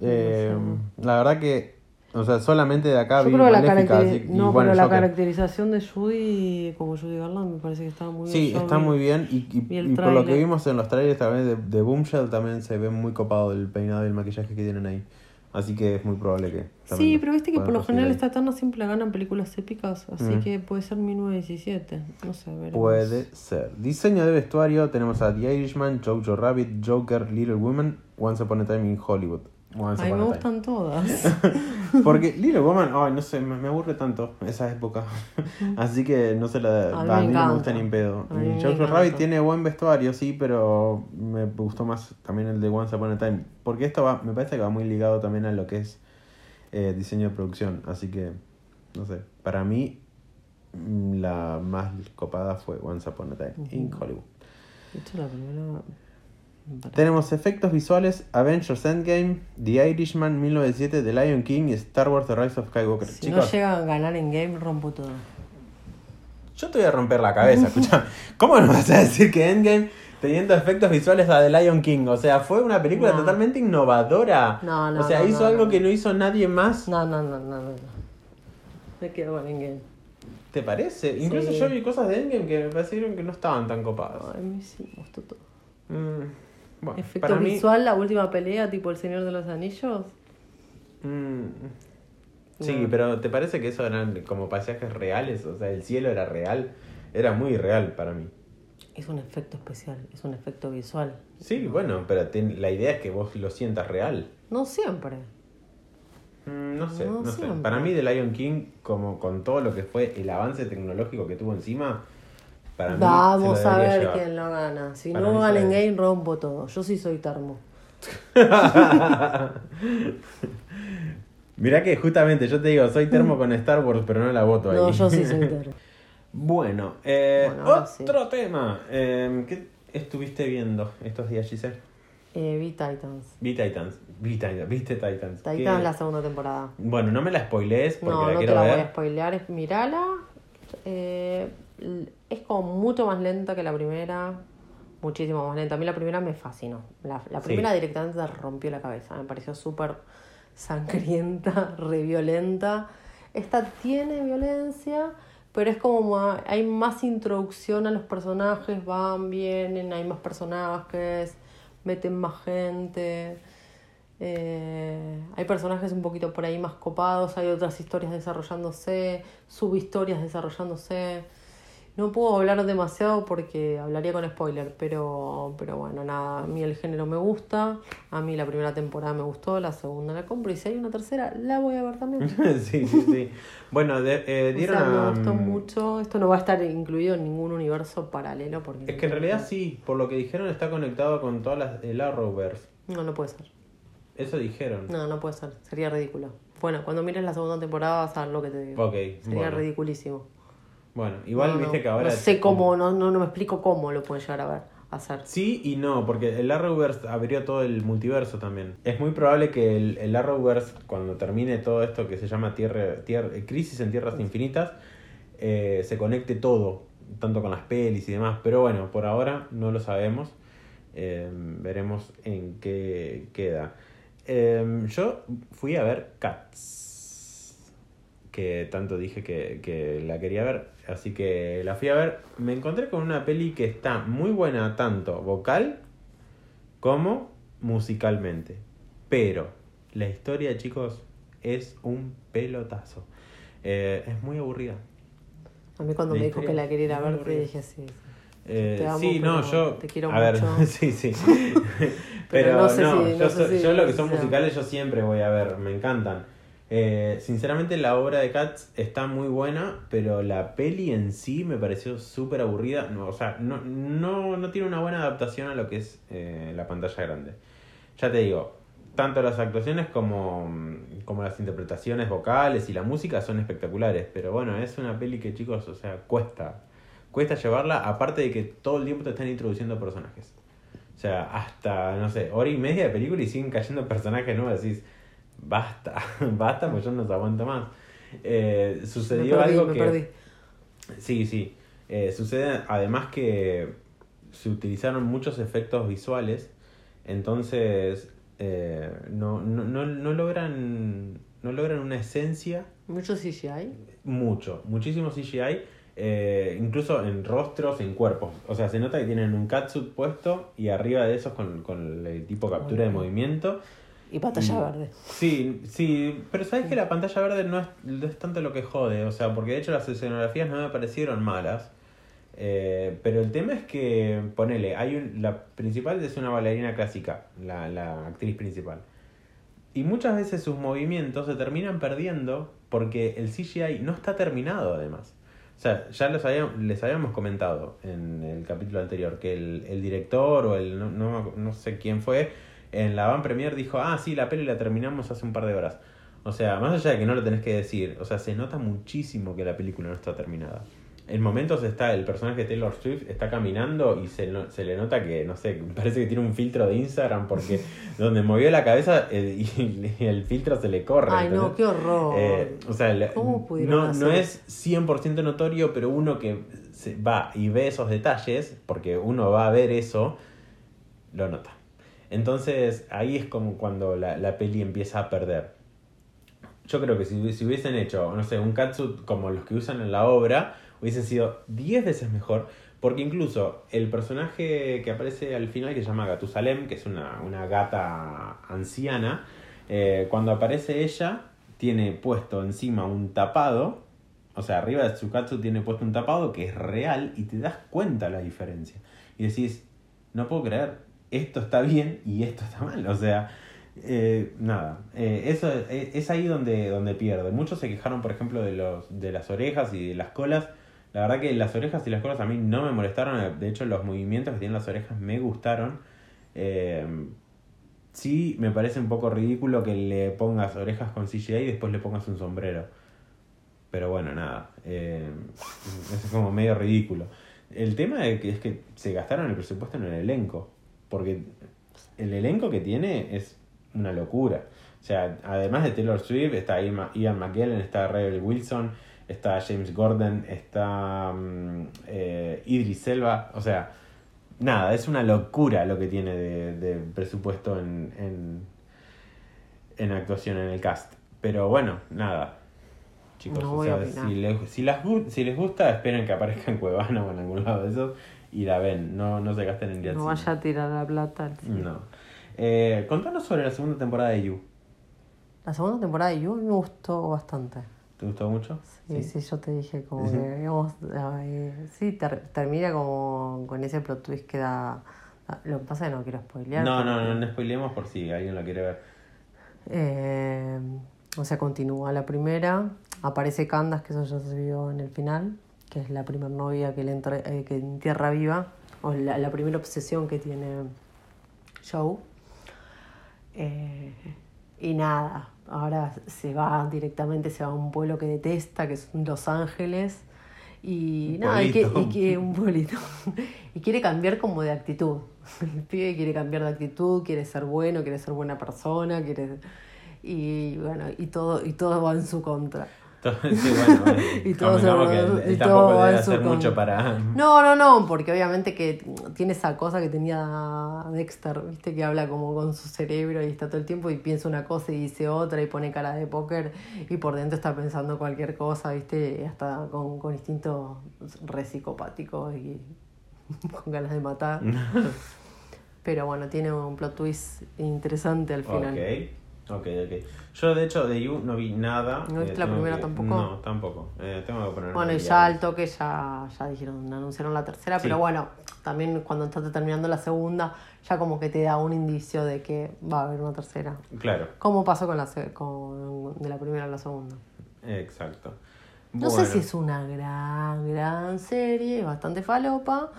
Eh, la verdad que O sea, solamente de acá Yo vi creo la, Maléfica, así- no, bueno, pero la Joker. caracterización de Judy como Judy Garland me parece que estaba muy bien. Sí, está muy bien. Y, y- y por lo que vimos en los trailers también de, de Boomshell también se ve muy copado el peinado y el maquillaje que tienen ahí. Así que es muy probable que. Sí, pero viste que por lo general esta eterna siempre la ganan películas épicas, así Mm. que puede ser 1917. No sé, veremos. Puede ser. Diseño de vestuario: tenemos a The Irishman, Jojo Rabbit, Joker, Little Women, Once Upon a Time in Hollywood. Once Ay, me a gustan todas. Porque Little Woman, ay, no sé, me, me aburre tanto esa época. Así que no se la. A mí a mí no me gusta ni en pedo. A Y Jojo. Rabbit tiene buen vestuario, sí, pero me gustó más también el de Once Upon a Time. Porque esto va, me parece que va muy ligado también a lo que es eh, diseño de producción. Así que, no sé, para mí mm, la más copada fue Once Upon a Time in Hollywood. De hecho, la primera. Tenemos efectos visuales, Avengers Endgame, The Irishman 1907, The Lion King y Star Wars The Rise of Skywalker. Si Chicos, no llega a ganar en game, rompo todo. yo te voy a romper la cabeza, escucha. ¿Cómo no vas a decir que Endgame teniendo efectos visuales a The Lion King? O sea, fue una película No. totalmente innovadora. No, no, O sea, no, hizo no, algo que no hizo nadie más. No, no, no, no, no. no. Me quedo con en game. ¿Te parece? Incluso yo vi cosas de Endgame que me parecieron que no estaban tan copadas. Ay, a mí sí me gustó todo. Mm, bueno, Efecto para mí... visual, la última pelea, tipo El Señor de los Anillos. Mm, Sí, No. pero ¿te parece que eso eran como paisajes reales? O sea, el cielo era real. Era muy real para mí. Es un efecto especial, es un efecto visual. Sí, bueno, pero ten- la idea es que vos lo sientas real. No siempre. Mm, no sé, No no, sé. Para mí The Lion King, como con todo lo que fue el avance tecnológico que tuvo encima, para Vamos a ver llevar. quién lo gana. Si Para no gana game, rompo todo. Yo sí soy termo. Mirá que justamente yo te digo, soy termo con Star Wars, pero no la voto ahí. No, yo sí soy termo. Bueno, eh, Bueno, ahora sí. otro tema. Eh, ¿Qué estuviste viendo estos días, Giselle? Eh, vi Titans. Vi Titans. Vi Titans. ¿Viste Titans? Titans ¿Qué- la segunda temporada. Bueno, no me la spoilees porque No, la no te quiero la ver. voy a spoilear. Mirala. Eh, es como mucho más lenta que la primera. Muchísimo más lenta. A mí la primera me fascinó. La, la Sí. primera directamente rompió la cabeza. Me pareció súper sangrienta, re violenta. Esta tiene violencia, pero es como ma- hay más introducción a los personajes, van, vienen, hay más personajes, meten más gente. Eh, hay personajes un poquito por ahí más copados, hay otras historias desarrollándose, subhistorias desarrollándose. No puedo hablar demasiado porque hablaría con spoiler, pero, pero bueno, nada, a mí el género me gusta, a mí la primera temporada me gustó, la segunda la compro y si hay una tercera la voy a ver también. sí, sí, sí. Bueno, de- eh, O dieron sea, a- me gustó mucho, esto no va a estar incluido en ningún universo paralelo porque... Es que en realidad sí, por lo que dijeron está conectado con todas las el Arrowverse. No, no puede ser. Eso dijeron. No, no puede ser, sería ridículo. Bueno, cuando mires la segunda temporada vas a ver lo que te digo. Ok, Sería bueno. ridiculísimo. Bueno, igual No, viste no, que ahora No sé cómo, no, no, no me explico cómo lo pueden llegar a ver, a hacer. Sí y no, porque el Arrowverse abrió todo el multiverso también. Es muy probable que el, el Arrowverse, cuando termine todo esto que se llama tierra, tierra, Crisis en Tierras Infinitas, eh, se conecte todo, tanto con las pelis y demás. Pero bueno, por ahora no lo sabemos. Eh, veremos en qué queda. Eh, yo fui a ver Cats, que tanto dije que, que la quería ver, así que la fui a ver. Me encontré con una peli que está muy buena tanto vocal como musicalmente. Pero la historia, chicos, es un pelotazo. Eh, es muy aburrida. A mí cuando La me dijo que la quería ir a ver, te dije sí. sí. Eh, Te amo, sí, no, pero yo. te quiero a ver, mucho. sí, sí. Pero Pero, no no, sé si- no yo, sé so- si- yo lo que son o sea. musicales yo siempre voy a ver, me encantan. Eh, sinceramente la obra de Cats está muy buena, pero la peli en sí me pareció súper aburrida. No, o sea, no, no, no tiene una buena adaptación a lo que es eh, la pantalla grande. Ya te digo, tanto las actuaciones como, como las interpretaciones vocales y la música son espectaculares, pero bueno, es una peli que chicos, o sea, cuesta. Cuesta llevarla, aparte de que todo el tiempo te están introduciendo personajes. O sea, hasta, no sé, hora y media de película y siguen cayendo personajes nuevos. Decís, basta, basta, pues yo no te aguanto más. Eh, Me sucedió perdí, algo me que. perdí. Sí, sí. Eh, sucede además que se utilizaron muchos efectos visuales, entonces eh, no, no, no, no logran no logran una esencia Mucho CGI. mucho, muchísimo CGI, eh, incluso en rostros, en cuerpos. O sea, se nota que tienen un catsuit puesto y arriba de esos con, con el tipo captura de movimiento. Y pantalla Y- verde. Sí, sí, pero sabes que la pantalla verde no es, no es tanto lo que jode, o sea, porque de hecho las escenografías no me parecieron malas. eh, pero el tema es que, ponele, hay un, la principal es una bailarina clásica, la, la actriz principal. Y muchas veces sus movimientos se terminan perdiendo porque el CGI no está terminado además. O sea, ya los habíamos, les habíamos comentado en el capítulo anterior que el, el director o el no, no, no sé quién fue en la van premier dijo, ah, sí, la peli la terminamos hace un par de horas. O sea, más allá de que no lo tenés que decir, o sea, se nota muchísimo que la película no está terminada. En momentos está el personaje de Taylor Swift está caminando y se, se le nota que, no sé, parece que tiene un filtro de Instagram porque donde movió la cabeza eh, y, el filtro se le corre. Ay, no, qué horror. Eh, o sea, ¿Cómo no, hacer no es 100% notorio, pero uno que va y ve esos detalles, porque uno va a ver eso, lo nota. Entonces ahí es como cuando la, la peli empieza a perder. Yo creo que si, si hubiesen hecho, no sé, un catsuit como los que usan en la obra, hubiese sido 10 veces mejor. Porque incluso el personaje que aparece al final, que se llama Gatusalem, que es una, una gata anciana, eh, cuando aparece ella, tiene puesto encima un tapado, o sea, arriba de su catsuit tiene puesto un tapado que es real y te das cuenta la diferencia. Y decís, no puedo creer, esto está bien y esto está mal. O sea, eh, nada, eh, eso es, es ahí donde, donde pierde. Muchos se quejaron, por ejemplo, de, los, de las orejas y de las colas. La verdad que las orejas y las colas a mí no me molestaron. De hecho, los movimientos que tienen las orejas me gustaron. Eh, sí, me parece un poco ridículo que le pongas orejas con CGI y después le pongas un sombrero. Pero bueno, nada. eh, es como medio ridículo. El tema es que, es que se gastaron el presupuesto en el elenco. Porque el elenco que tiene es una locura. O sea, además de Taylor Swift, está Ian McKellen, está Rebel Wilson, está James Gordon, está mm, eh, Idris Elba. O sea, nada, es una locura lo que tiene de, de presupuesto en, en, en actuación en el cast. Pero bueno, nada. Chicos, No o sea, si les, si, las gu- si les gusta, esperen que aparezca en Cuevana o en algún lado de esos y la ven. No, no se gasten en ir No vaya a tirar la plata al cine. No. Eh, contanos sobre la segunda temporada de You. La segunda temporada de You me gustó bastante. ¿Te gustó mucho? Sí, sí, yo te dije como que, digamos, eh, sí, ter- termina como con ese plot twist que da... Lo que pasa es que no quiero spoilear. No, no, no, no spoilemos por si alguien lo quiere ver. Eh, o sea, continúa la primera. Aparece Candas, que eso ya se vio en el final, que es la primera novia que le entra, eh, que en Tierra Viva, o la, la primera obsesión que tiene Joe. Eh, y nada, ahora se va directamente, se va a un pueblo que detesta, que es Los Ángeles. Y Un nada, y que, y que un pueblito. y quiere cambiar como de actitud. El pibe quiere cambiar de actitud, quiere ser bueno, quiere ser buena persona, quiere. Y bueno, y todo, y todo va en su contra. Sí, bueno, bueno, Y todo que él tampoco debe hacer con- mucho para... No, no, no, porque obviamente que tiene esa cosa que tenía Dexter, viste, que habla como con su cerebro y está todo el tiempo y piensa una cosa y dice otra y pone cara de póker y por dentro está pensando cualquier cosa, viste, hasta con, con instintos re psicopáticos y con ganas de matar. Pero bueno, tiene un plot twist interesante al final. Ok, ok. Yo, de hecho, de You no vi nada. ¿No viste la tengo primera que- tampoco? No, tampoco. Eh, tengo que poner Bueno, y ya al toque ya, ya dijeron, anunciaron la tercera, Sí. pero bueno, también cuando estás terminando la segunda, ya como que te da un indicio de que va a haber una tercera. Claro, Como pasó con la se- con, de la primera a la segunda. exacto. No sé si es una gran, gran serie, bastante falopa,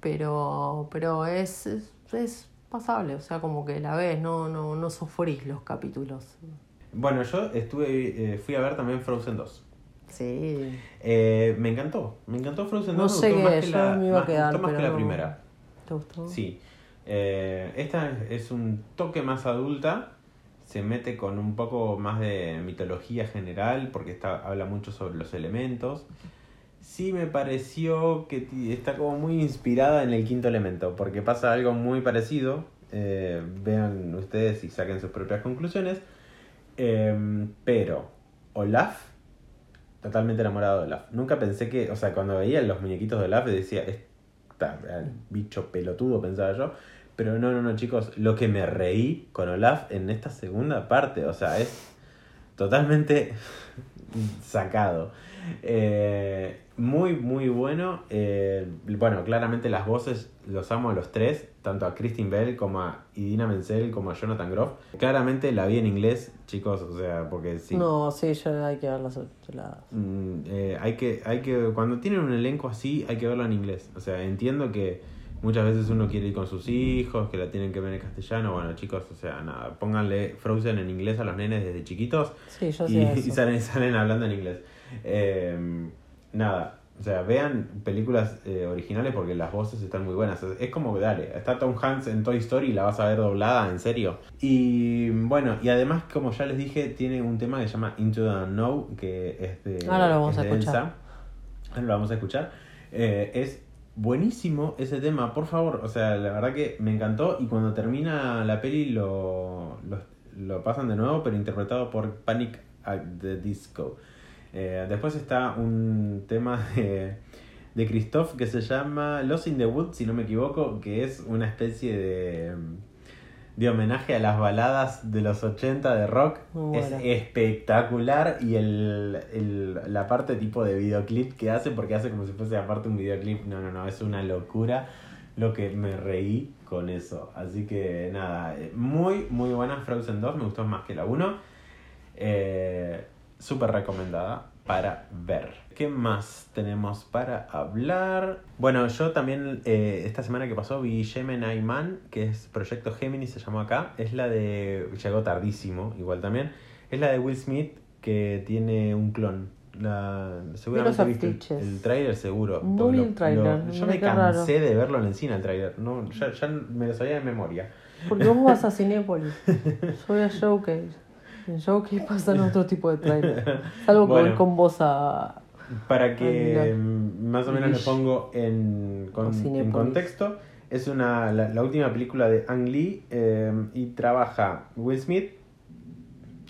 pero, pero es, es, es pasable, o sea, como que la ves, no, no, no sufrís los capítulos. Bueno, yo estuve, eh, fui a ver también Frozen 2. Sí. Eh, me encantó, me encantó Frozen 2. No sé qué, yo la, me iba a quedar, gustó más pero que la primera. ¿Te gustó? Sí. Eh, esta es un toque más adulta. Se mete con un poco más de mitología general porque está, habla mucho sobre los elementos. Sí me pareció que está como muy inspirada en el quinto elemento porque pasa algo muy parecido. Eh, vean ustedes y saquen sus propias conclusiones. Em, pero Olaf, totalmente enamorado de Olaf. Nunca pensé que, o sea, cuando veía los muñequitos de Olaf decía, está bicho pelotudo, pensaba yo. Pero no, no, no, chicos, lo que me reí con Olaf en esta segunda parte, o sea, es totalmente sacado. Eh, muy, muy bueno. Eh, bueno, claramente las voces los amo a los tres, tanto a Christine Bell como a Idina Menzel como a Jonathan Groff. Claramente la vi en inglés, chicos, o sea, porque sí. No, sí, ya hay que verlas. Mm, eh, hay que, hay que, cuando tienen un elenco así, hay que verlo en inglés. O sea, entiendo que muchas veces uno quiere ir con sus hijos, que la tienen que ver en castellano. Bueno, chicos, o sea, nada, pónganle Frozen en inglés a los nenes desde chiquitos. Sí, yo y, y salen, salen hablando en inglés. Eh, nada, o sea, vean películas eh, originales porque las voces están muy buenas. Es como, dale, está Tom Hanks en Toy Story y la vas a ver doblada, en serio. Y bueno, y además, como ya les dije, tiene un tema que se llama Into the Know, que es de. Ahora lo vamos a escuchar. Ahora lo vamos a escuchar. Eh, es buenísimo ese tema, por favor. O sea, la verdad que me encantó y cuando termina la peli lo, lo, lo pasan de nuevo, pero interpretado por Panic at the Disco. Eh, después está un tema de, de Christoph que se llama Lost in the Woods, si no me equivoco, que es una especie de, de homenaje a las baladas de los 80 de rock. Es espectacular y el, el, la parte tipo de videoclip que hace, porque hace como si fuese aparte un videoclip, no, no, no, es una locura lo que me reí con eso. Así que nada, eh, muy, muy buena Frozen 2, me gustó más que la 1. Eh, súper recomendada para ver. ¿Qué más tenemos para hablar? Bueno, yo también eh, esta semana que pasó vi Gemini Man, que es Proyecto Gemini, se llamó acá. Es la de. llegó tardísimo, igual también. Es la de Will Smith que tiene un clon. La, seguramente viste el, trailer seguro. No vi el trailer. yo me cansé de verlo en el cine el trailer. No, ya, ya me lo sabía de memoria. Porque vos vas a Cinépolis. Soy a Showcase. En Showcase pasan otro tipo de trailer. Salvo con, con voz a. Para que más o menos le pongo en, en contexto, es una, la, última película de Ang Lee eh, y trabaja Will Smith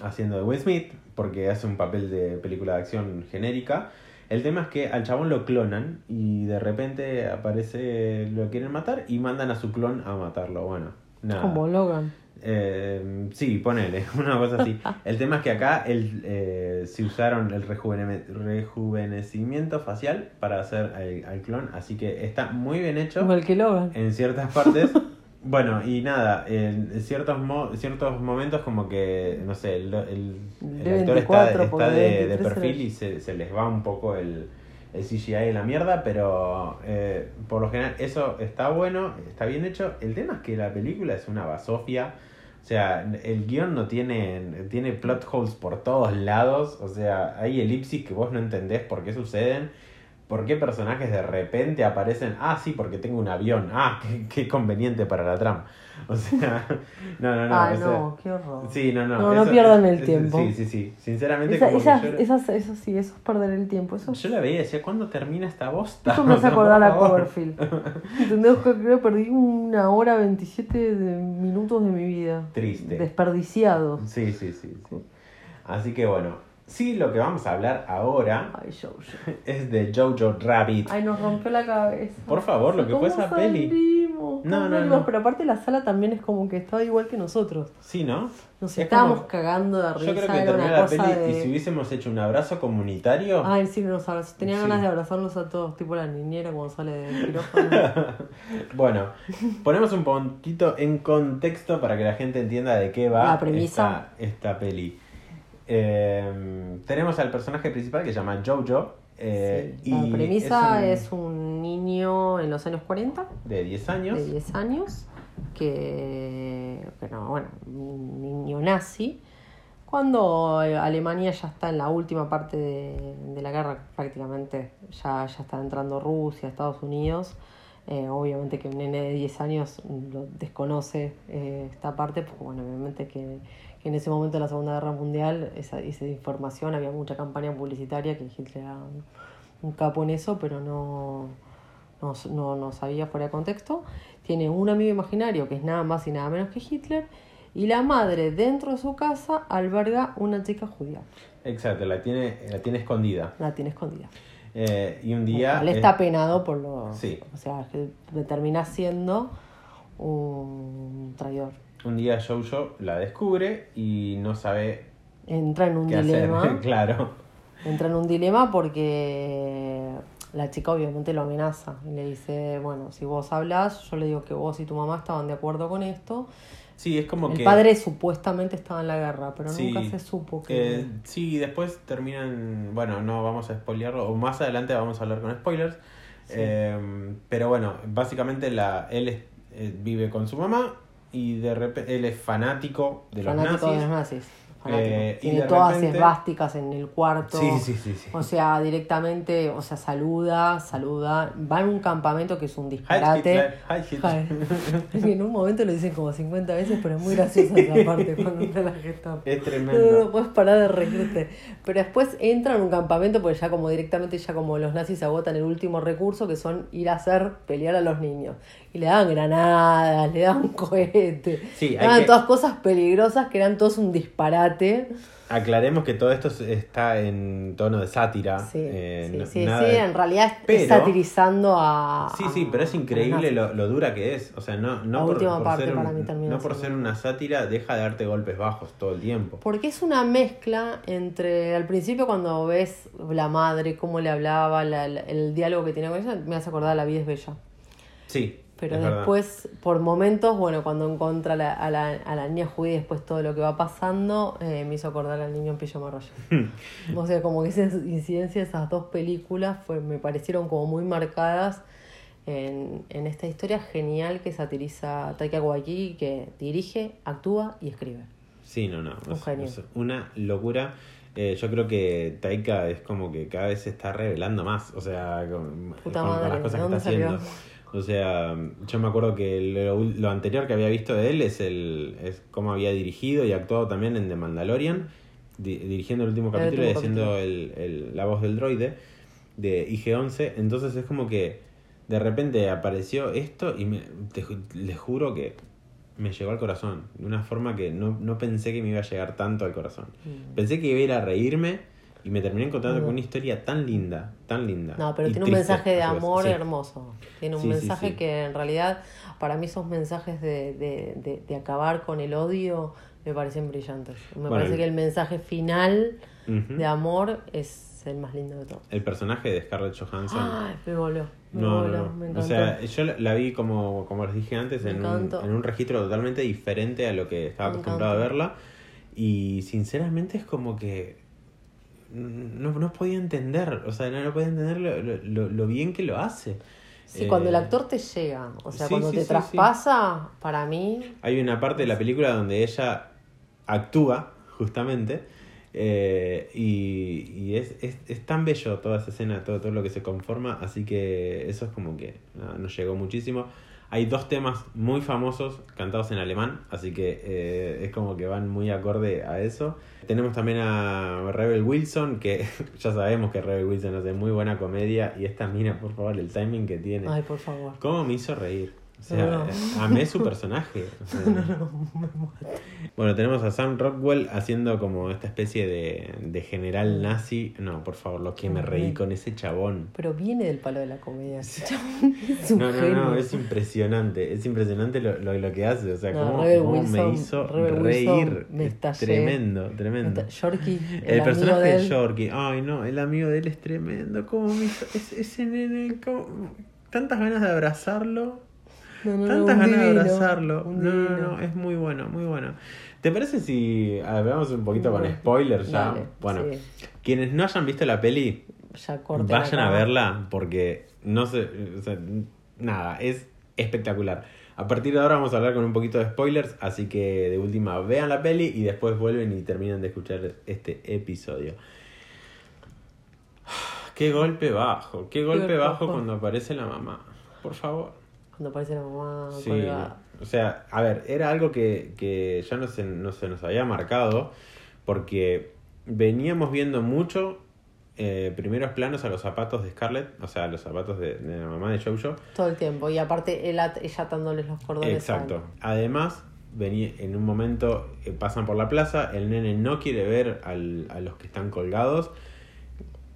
haciendo de Will Smith porque hace un papel de película de acción genérica. El tema es que al chabón lo clonan y de repente aparece, lo quieren matar y mandan a su clon a matarlo. Bueno, nada. Como Logan. Eh, sí, ponele, una cosa así. El tema es que acá el, eh, se usaron el rejuvenecimiento facial para hacer al, clon, así que está muy bien hecho. Que. En ciertas partes. bueno, y nada, en ciertos, ciertos momentos como que, no sé, el, el, actor está, está de, de, perfil y se, se, les va un poco el, el CGI y la mierda, pero eh, por lo general eso está bueno, está bien hecho. El tema es que la película es una basofia o sea, el guion no tiene, tiene plot holes por todos lados. O sea, hay elipsis que vos no entendés por qué suceden. ¿Por qué personajes de repente aparecen? Ah, sí, porque tengo un avión. Ah, qué, qué conveniente para la trama. O sea, no, no, no. Ay, no, qué horror. Sí, no, no. No, no pierdan el tiempo. Sí, sí, sí. Sinceramente, Esa, como esas, esas, eso sí, eso es perder el tiempo. Eso... Yo la veía y decía, ¿cuándo termina esta bosta? Eso me hace acordar a Coverfield. ¿Entendés? Creo que perdí una hora 27 de minutos de mi vida. Triste. Desperdiciados. Sí, sí, sí, sí. Así que bueno, Sí, lo que vamos a hablar ahora Ay, Jojo. es de Jojo Rabbit. Ay, nos rompió la cabeza. Por favor, lo que fue esa peli. No, no, no. Pero aparte la sala también es como que estaba igual que nosotros. Sí, ¿no? Nos estábamos cagando de risa. Yo creo que terminó la peli y si hubiésemos hecho un abrazo comunitario. Ay, sí, nos abrazamos. Tenía ganas de abrazarlos a todos, tipo la niñera cuando sale del quirófano. bueno, ponemos un poquito en contexto para que la gente entienda de qué va la premisa. Esta, esta peli. Eh, tenemos al personaje principal que se llama Jojo. Eh, la premisa es un... niño en los años 40. De 10 años. De 10 años. Que, bueno, bueno, un niño nazi. Cuando Alemania ya está en la última parte de, la guerra, prácticamente ya, ya está entrando Rusia, Estados Unidos. Eh, obviamente que un nene de 10 años lo desconoce eh, esta parte, porque bueno, obviamente que en ese momento de la Segunda Guerra Mundial, esa, esa información, había mucha campaña publicitaria que Hitler era un, capo en eso, pero no, no, no, sabía fuera de contexto. Tiene un amigo imaginario que es nada más y nada menos que Hitler. Y la madre, dentro de su casa, alberga una chica judía. Exacto, la tiene, la tiene escondida. La tiene escondida. Eh, y un día. Él está penado por lo. Sí. O sea, que termina siendo un traidor. Un día Jojo la descubre y no sabe Entra en un qué dilema. hacer. claro. Entra en un dilema porque la chica obviamente lo amenaza y le dice, bueno, si vos hablas, yo le digo que vos y tu mamá estaban de acuerdo con esto. Sí, es como El que. padre supuestamente estaba en la guerra, pero Sí, nunca se supo que... eh, sí, después terminan. Bueno, no vamos a spoilearlo, o más adelante vamos a hablar con spoilers. Sí. Eh, pero bueno, básicamente la, él es- eh, vive con su mamá y de repente él es fanático de los fanático nazis. de los nazis. Eh, y Tiene de todas repente- esvásticas en el cuarto. Sí, sí, sí, sí. O sea, directamente, o sea, saluda, saluda. Va en un campamento que es un disparate. En un momento lo dicen como 50 veces, pero es muy graciosa esa parte cuando entra la Gestapo. Es No, tremendo. no puedes parar de reírte. Pero después entra en un campamento porque ya como directamente ya como los nazis agotan el último recurso que son ir a hacer pelear a los niños. Y le daban granadas, le daban cohetes, Sí, daban que- todas cosas peligrosas que eran todos un disparate. Aclaremos que todo esto está en tono de sátira. Sí, eh, sí, no- sí, nada sí, de- en realidad es Pero- satirizando a... Sí, sí, pero es increíble lo, lo dura que es. O sea, no, no por, ser, un- no por ser una sátira deja de darte golpes bajos todo el tiempo. Porque es una mezcla entre, al principio cuando ves la madre, cómo le hablaba, la- la- el diálogo que tenía con ella, me hace acordar La vida es bella. Sí. Pero es verdad. después, por momentos, bueno, cuando encuentra a la, a la, a la niña judía y después todo lo que va pasando, eh, me hizo acordar al niño en pijama raya. o sea, como que esa incidencia, esas dos películas, fue, me parecieron como muy marcadas en, en esta historia genial que satiriza Taika Waititi, que dirige, actúa y escribe. Sí, no, no. Un es- genio. es una locura. Eh, yo creo que Taika es como que cada vez se está revelando más. O sea, con, Puta con- con las cosas ¿de que dónde está salió? haciendo. O sea, yo me acuerdo que lo, lo anterior que había visto de él es el es cómo había dirigido y actuado también en The Mandalorian, di- dirigiendo el último El capítulo y haciendo el, el- la voz del droide de IG-11. Entonces es como que de repente apareció esto y me, te les juro que me llegó al corazón. De una forma que no, no pensé que me iba a llegar tanto al corazón. Mm. Pensé que iba a ir a reírme y me terminé encontrando con una historia tan linda, tan linda. No, pero tiene un triste mensaje de amor Sí. hermoso. Tiene un Sí, mensaje sí. que en realidad, para mí, esos mensajes de, de, de, de acabar con el odio me parecen brillantes. Me Bueno, parece el- que el mensaje final de amor es el más lindo de todos. El personaje de Scarlett Johansson. Ay, me volvió. Me No, no. me O sea, yo la- vi como, como les dije antes en un, en un registro totalmente diferente a lo que estaba acostumbrado a verla. Y sinceramente es como que no, no podía entender, o sea, no, no podía entender lo, lo- lo- bien que lo hace. sí, Eh, cuando el actor te llega, o sea, sí, cuando sí, te sí, traspasa, para mí, Hay una parte de la película donde ella actúa, justamente, eh, y, y es, es, es tan bello toda esa escena, todo, todo lo que se conforma, así que eso es como que nada, nos llegó muchísimo. Hay dos temas muy famosos cantados en alemán, así que eh, es como que van muy acorde a eso. Tenemos también a Rebel Wilson, que ya sabemos que Rebel Wilson hace muy buena comedia, y esta mina, por favor, el timing que tiene. ay, por favor. ¿Cómo me hizo reír? O sea, No, no. amé su personaje. o sea. Bueno, tenemos a Sam Rockwell haciendo como esta especie de, de general nazi. No, por favor, lo que me reí con ese chabón. Pero viene del palo de la comedia. ese chabón. Es un No, no, genio. no, es impresionante. Es impresionante lo, lo, lo que hace. O sea, No, cómo, cómo me Wilson- hizo reír. Wilson me tremendo, tremendo. Yorkie, el, personaje de él. Yorkie, ay no, el amigo de él es tremendo. ¿Cómo me hizo? Es- ese nene, cómo- tantas ganas de abrazarlo. No, no, Tantas ganas de abrazarlo. No, no, no, es muy bueno, muy bueno. ¿Te parece si hablamos un poquito con spoilers ya? dale, bueno, sí. quienes no hayan visto la peli, Ya vayan a verla porque no sé, o sea, nada, es espectacular. A partir de ahora vamos a hablar con un poquito de spoilers, así que de última vean la peli y después vuelven y terminan de escuchar este episodio. Qué golpe bajo, qué golpe bajo. cuando aparece la mamá. Por favor. Cuando aparece la mamá Sí, colgada. o sea, a ver, era algo que, que ya no se, no se nos había marcado porque veníamos viendo mucho eh, primeros planos a los zapatos de Scarlett, o sea, a los zapatos de, de la mamá de Jojo. Todo el tiempo. Y aparte él at- ella atándoles los cordones. Exacto. al- Además, veni- en un momento eh, pasan por la plaza, el nene no quiere ver al- a los que están colgados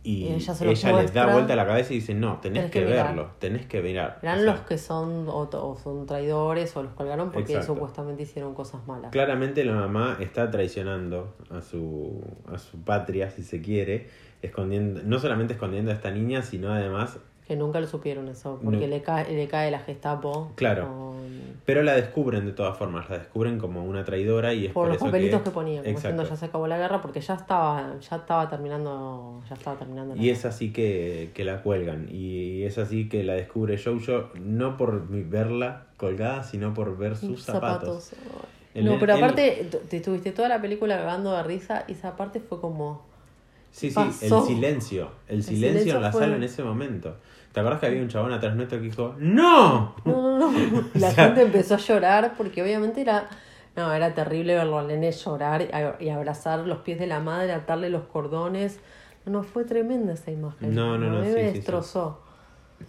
y Y ella se ella los les da vuelta la cabeza y dice, no, tenés, Tenés que, que mirar". verlo, tenés que mirar. Eran O sea, los que son o, o son traidores o los colgaron porque Exacto. supuestamente hicieron cosas malas. Claramente la mamá está traicionando a su, a su patria, si se quiere, escondiendo, no solamente escondiendo a esta niña, sino además Que nunca lo supieron eso, porque No. le, cae, le cae la Gestapo. Claro. con- Pero la descubren de todas formas, la descubren como una traidora y es por por, los eso papelitos que, que, ponían, como diciendo ya se acabó la guerra, porque ya estaba, ya estaba terminando, ya estaba terminando la Y es así que, que la cuelgan. Y es así que la descubre Jojo, no por verla colgada, sino por ver sus zapatos. No, pero aparte, te estuviste toda la película cagando de risa y esa parte fue como... Sí, sí, pasó? el silencio. El, silencio, silencio en la fue- sala en ese momento. ¿Te acuerdas que había un chabón atrás nuestro que dijo, ¡No! No, no, no. La O sea- gente empezó a llorar porque obviamente era... No, era terrible verlo al nene llorar y abrazar los pies de la madre, atarle los cordones. No, fue tremenda esa imagen. No, no, no, sí, me sí, sí. destrozó.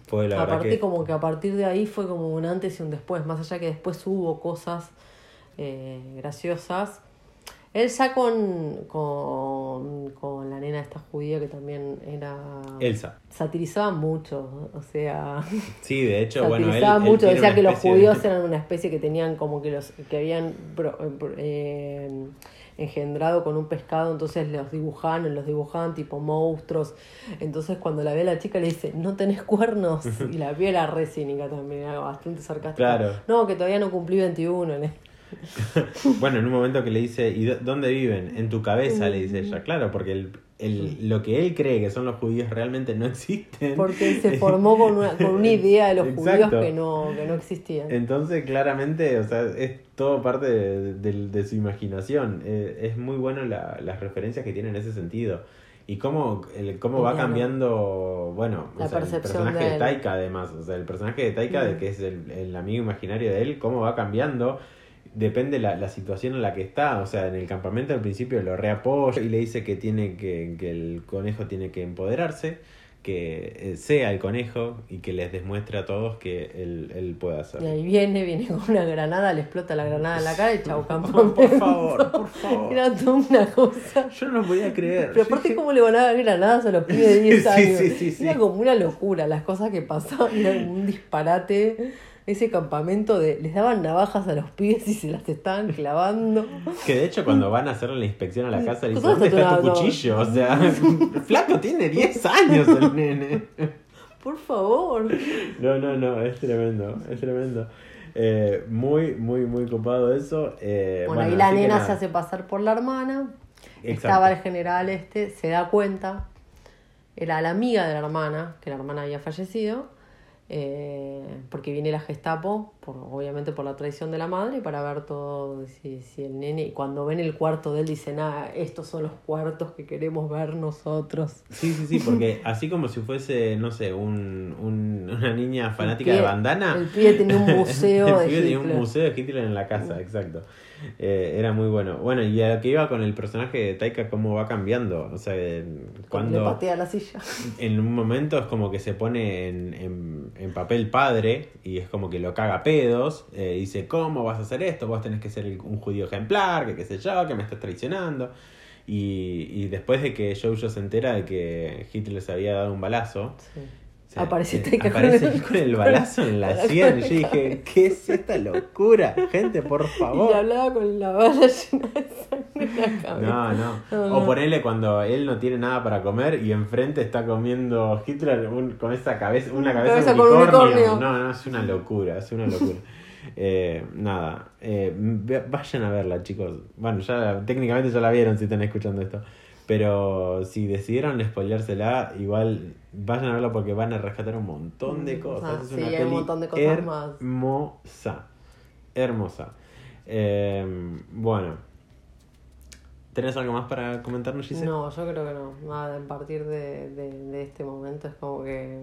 Fue la verdad Aparte que... como que a partir de ahí fue como un antes y un después, más allá que después hubo cosas eh, graciosas. Él ya con, con, con la nena esta judía que también era... Elsa. Satirizaba mucho, o sea... Sí, de hecho, bueno, él, satirizaba él mucho, decía que los de- judíos eran una especie que tenían como que los que habían pro- eh, engendrado con un pescado, entonces los dibujaban, los dibujaban tipo monstruos. Entonces cuando la ve la chica le dice, no tenés cuernos, y la ve era re cínica también, era bastante sarcástica. Claro. No, que todavía no cumplí 21. Bueno, en un momento que le dice, ¿y dó- dónde viven? En tu cabeza, le dice ella. Claro, porque el, el- lo que él cree que son los judíos realmente no existen. Porque se formó con una, con una idea de los Exacto. judíos que no, que no existían. Entonces, claramente, o sea, es todo parte de, de- de su imaginación. Eh, es muy bueno la- las referencias que tiene en ese sentido. Y cómo, el, cómo va cambiando, bueno, o La sea, el personaje de de. Taika además, o sea, el personaje de Taika, de Mm. que es el, el amigo imaginario de él, cómo va cambiando, depende la, la situación en la que está, o sea, en el campamento al principio lo reapoya y le dice que tiene que, que el conejo tiene que empoderarse, que eh, sea el conejo y que les demuestre a todos que él, él puede hacerlo. Y ahí viene, viene con una granada, le explota la granada en la cara y chau, campamento. Por favor, por favor. Era toda una cosa. Yo no lo podía creer. Pero aparte, ¿cómo le van a dar granadas a los pibes de 10 Sí, años? sí, sí, sí. Era como una locura las cosas que pasaban. Un disparate. Ese campamento de. Les daban navajas a los pibes y se las estaban clavando. Que de hecho cuando van a hacerle la inspección a la casa le dicen, ¿Dónde ¿dónde está tu cuchillo? O sea, flaco tiene 10 años el nene. Por favor. No, no, no, es tremendo, es tremendo. Eh, muy, muy, muy copado eso. Eh, Bueno, bueno, ahí la nena se hace pasar por la hermana. Exacto. Estaba el general este, se da cuenta. Era la amiga de la hermana, que la hermana había fallecido. Eh, porque viene la Gestapo, por, obviamente por la traición de la madre, para ver todo, si, si el nene, y cuando ven el cuarto de él dicen, ah, estos son los cuartos que queremos ver nosotros. Sí, sí, sí, porque así como si fuese, no sé, un, un- una niña fanática pibe- de bandana. el pibe tenía un museo el de pibe tenía un Hitler. museo de Hitler en la casa, exacto. Eh, era muy bueno. Bueno, y a lo que iba con el personaje de Taika, cómo va cambiando. O sea, Le cuando patea la silla. en un momento es como que se pone en, en- en papel padre y es como que lo caga a eh, dice, ¿cómo vas a hacer esto? Vos tenés que ser un judío ejemplar, que qué sé yo, que me estás traicionando. Y, después de que Jojo se entera de que Hitler se había dado un balazo. Se- Aparece eh, con el- con el balazo en la sien. Y yo dije, ¿qué es esta locura? Gente, por Y favor. hablaba con la bala llena de sangre en la cabeza. No, no. No, O no. ponerle cuando él no tiene nada para comer y enfrente está comiendo Hitler un- con esa cabeza, una cabeza, de unicornio. No, no, es una locura, es una locura. Eh, nada, eh, vayan a verla, chicos. Bueno, ya técnicamente ya la vieron si están escuchando esto. Pero si decidieron spoileársela, igual vayan a verla porque van a rescatar un montón de Mm, cosas. ah, es sí, una hay un montón de cosas más. hermosa. Hermosa. Eh, bueno. ¿Tenés algo más para comentarnos, Giselle? No, yo creo que no. A partir de, de, de este momento es como que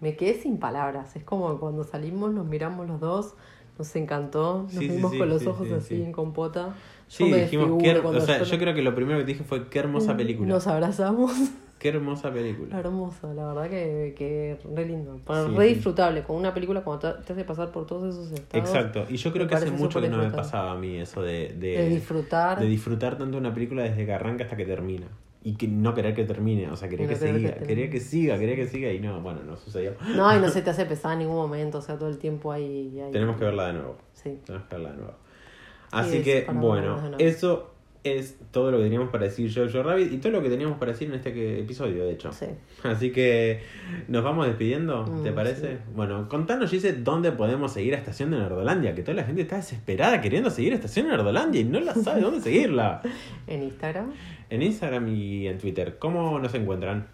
me quedé sin palabras. Es como cuando salimos nos miramos los dos, nos encantó, nos Sí, vimos sí, con los ojos sí, así sí. en compota. Sí, dijimos, qué o sea, yo- creo que lo primero que dije fue qué hermosa película. Nos abrazamos. Qué hermosa película. Hermoso, la verdad que, que re lindo. Sí, re sí. disfrutable. Con una película cuando te, te hace pasar por todos esos estados. Exacto, y yo creo que hace mucho que no me pasaba a mí eso de, de, De disfrutar. de disfrutar tanto una película desde que arranca hasta que termina. Y que no querer que termine, o sea, quería no que que siga, termine. quería que siga, quería que siga y no, bueno, no sucedió. No, y no se te hace pesar en ningún momento. O sea, todo el tiempo ahí. ahí- Tenemos que verla de nuevo. Sí. Tenemos que verla de nuevo. Así Sí, que, bueno, eso es todo lo que teníamos para decir Jojo Rabbit y todo lo que teníamos para decir en este episodio, de hecho. Sí. Así que nos vamos despidiendo, ¿te Mm, parece? sí. Bueno, contanos, Gise, dónde podemos seguir a Estación de Nerdolandia, que toda la gente está desesperada queriendo seguir a Estación de Nerdolandia y no la sabe dónde seguirla. En Instagram. En Instagram y en Twitter, ¿cómo nos encuentran?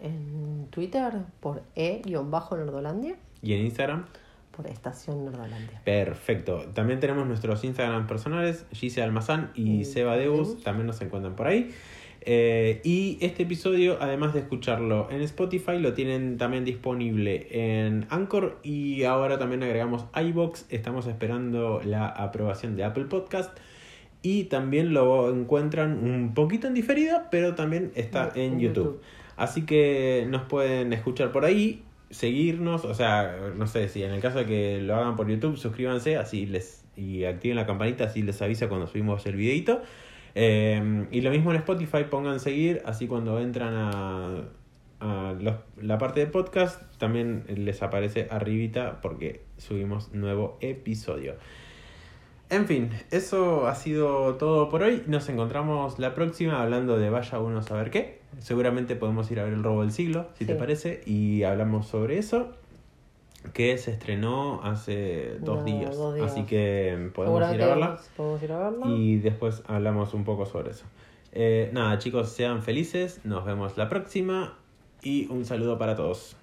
En Twitter por e-nerdolandia. Y en Instagram, Por Estación Nerdolandia. perfecto. También tenemos nuestros Instagram personales, Gise Almazán y Y Seba Deus, Deus. también nos encuentran por ahí. Eh, y este episodio, además de escucharlo en Spotify, lo tienen también disponible en Anchor y ahora también agregamos iBox. Estamos esperando la aprobación de Apple Podcast y también lo encuentran un poquito en diferida, pero también está en, En YouTube. YouTube. Así que nos pueden escuchar por ahí, seguirnos, o sea, no sé si en el caso de que lo hagan por YouTube, suscríbanse así les y activen la campanita así les avisa cuando subimos el videito. Eh, y lo mismo en Spotify, pongan seguir, así cuando entran a, a los- la parte de podcast también les aparece arribita porque subimos nuevo episodio. En fin, eso ha sido todo por hoy. Nos encontramos la próxima hablando de Vaya uno a saber qué. Seguramente podemos ir a ver el robo del siglo, si te parece, y hablamos sobre eso, que se estrenó hace dos, No, días. dos días. Así que podemos ir a verla Podemos ir a verla. y después hablamos un poco sobre eso. Eh, nada, chicos, sean felices. Nos vemos la próxima y un saludo para todos.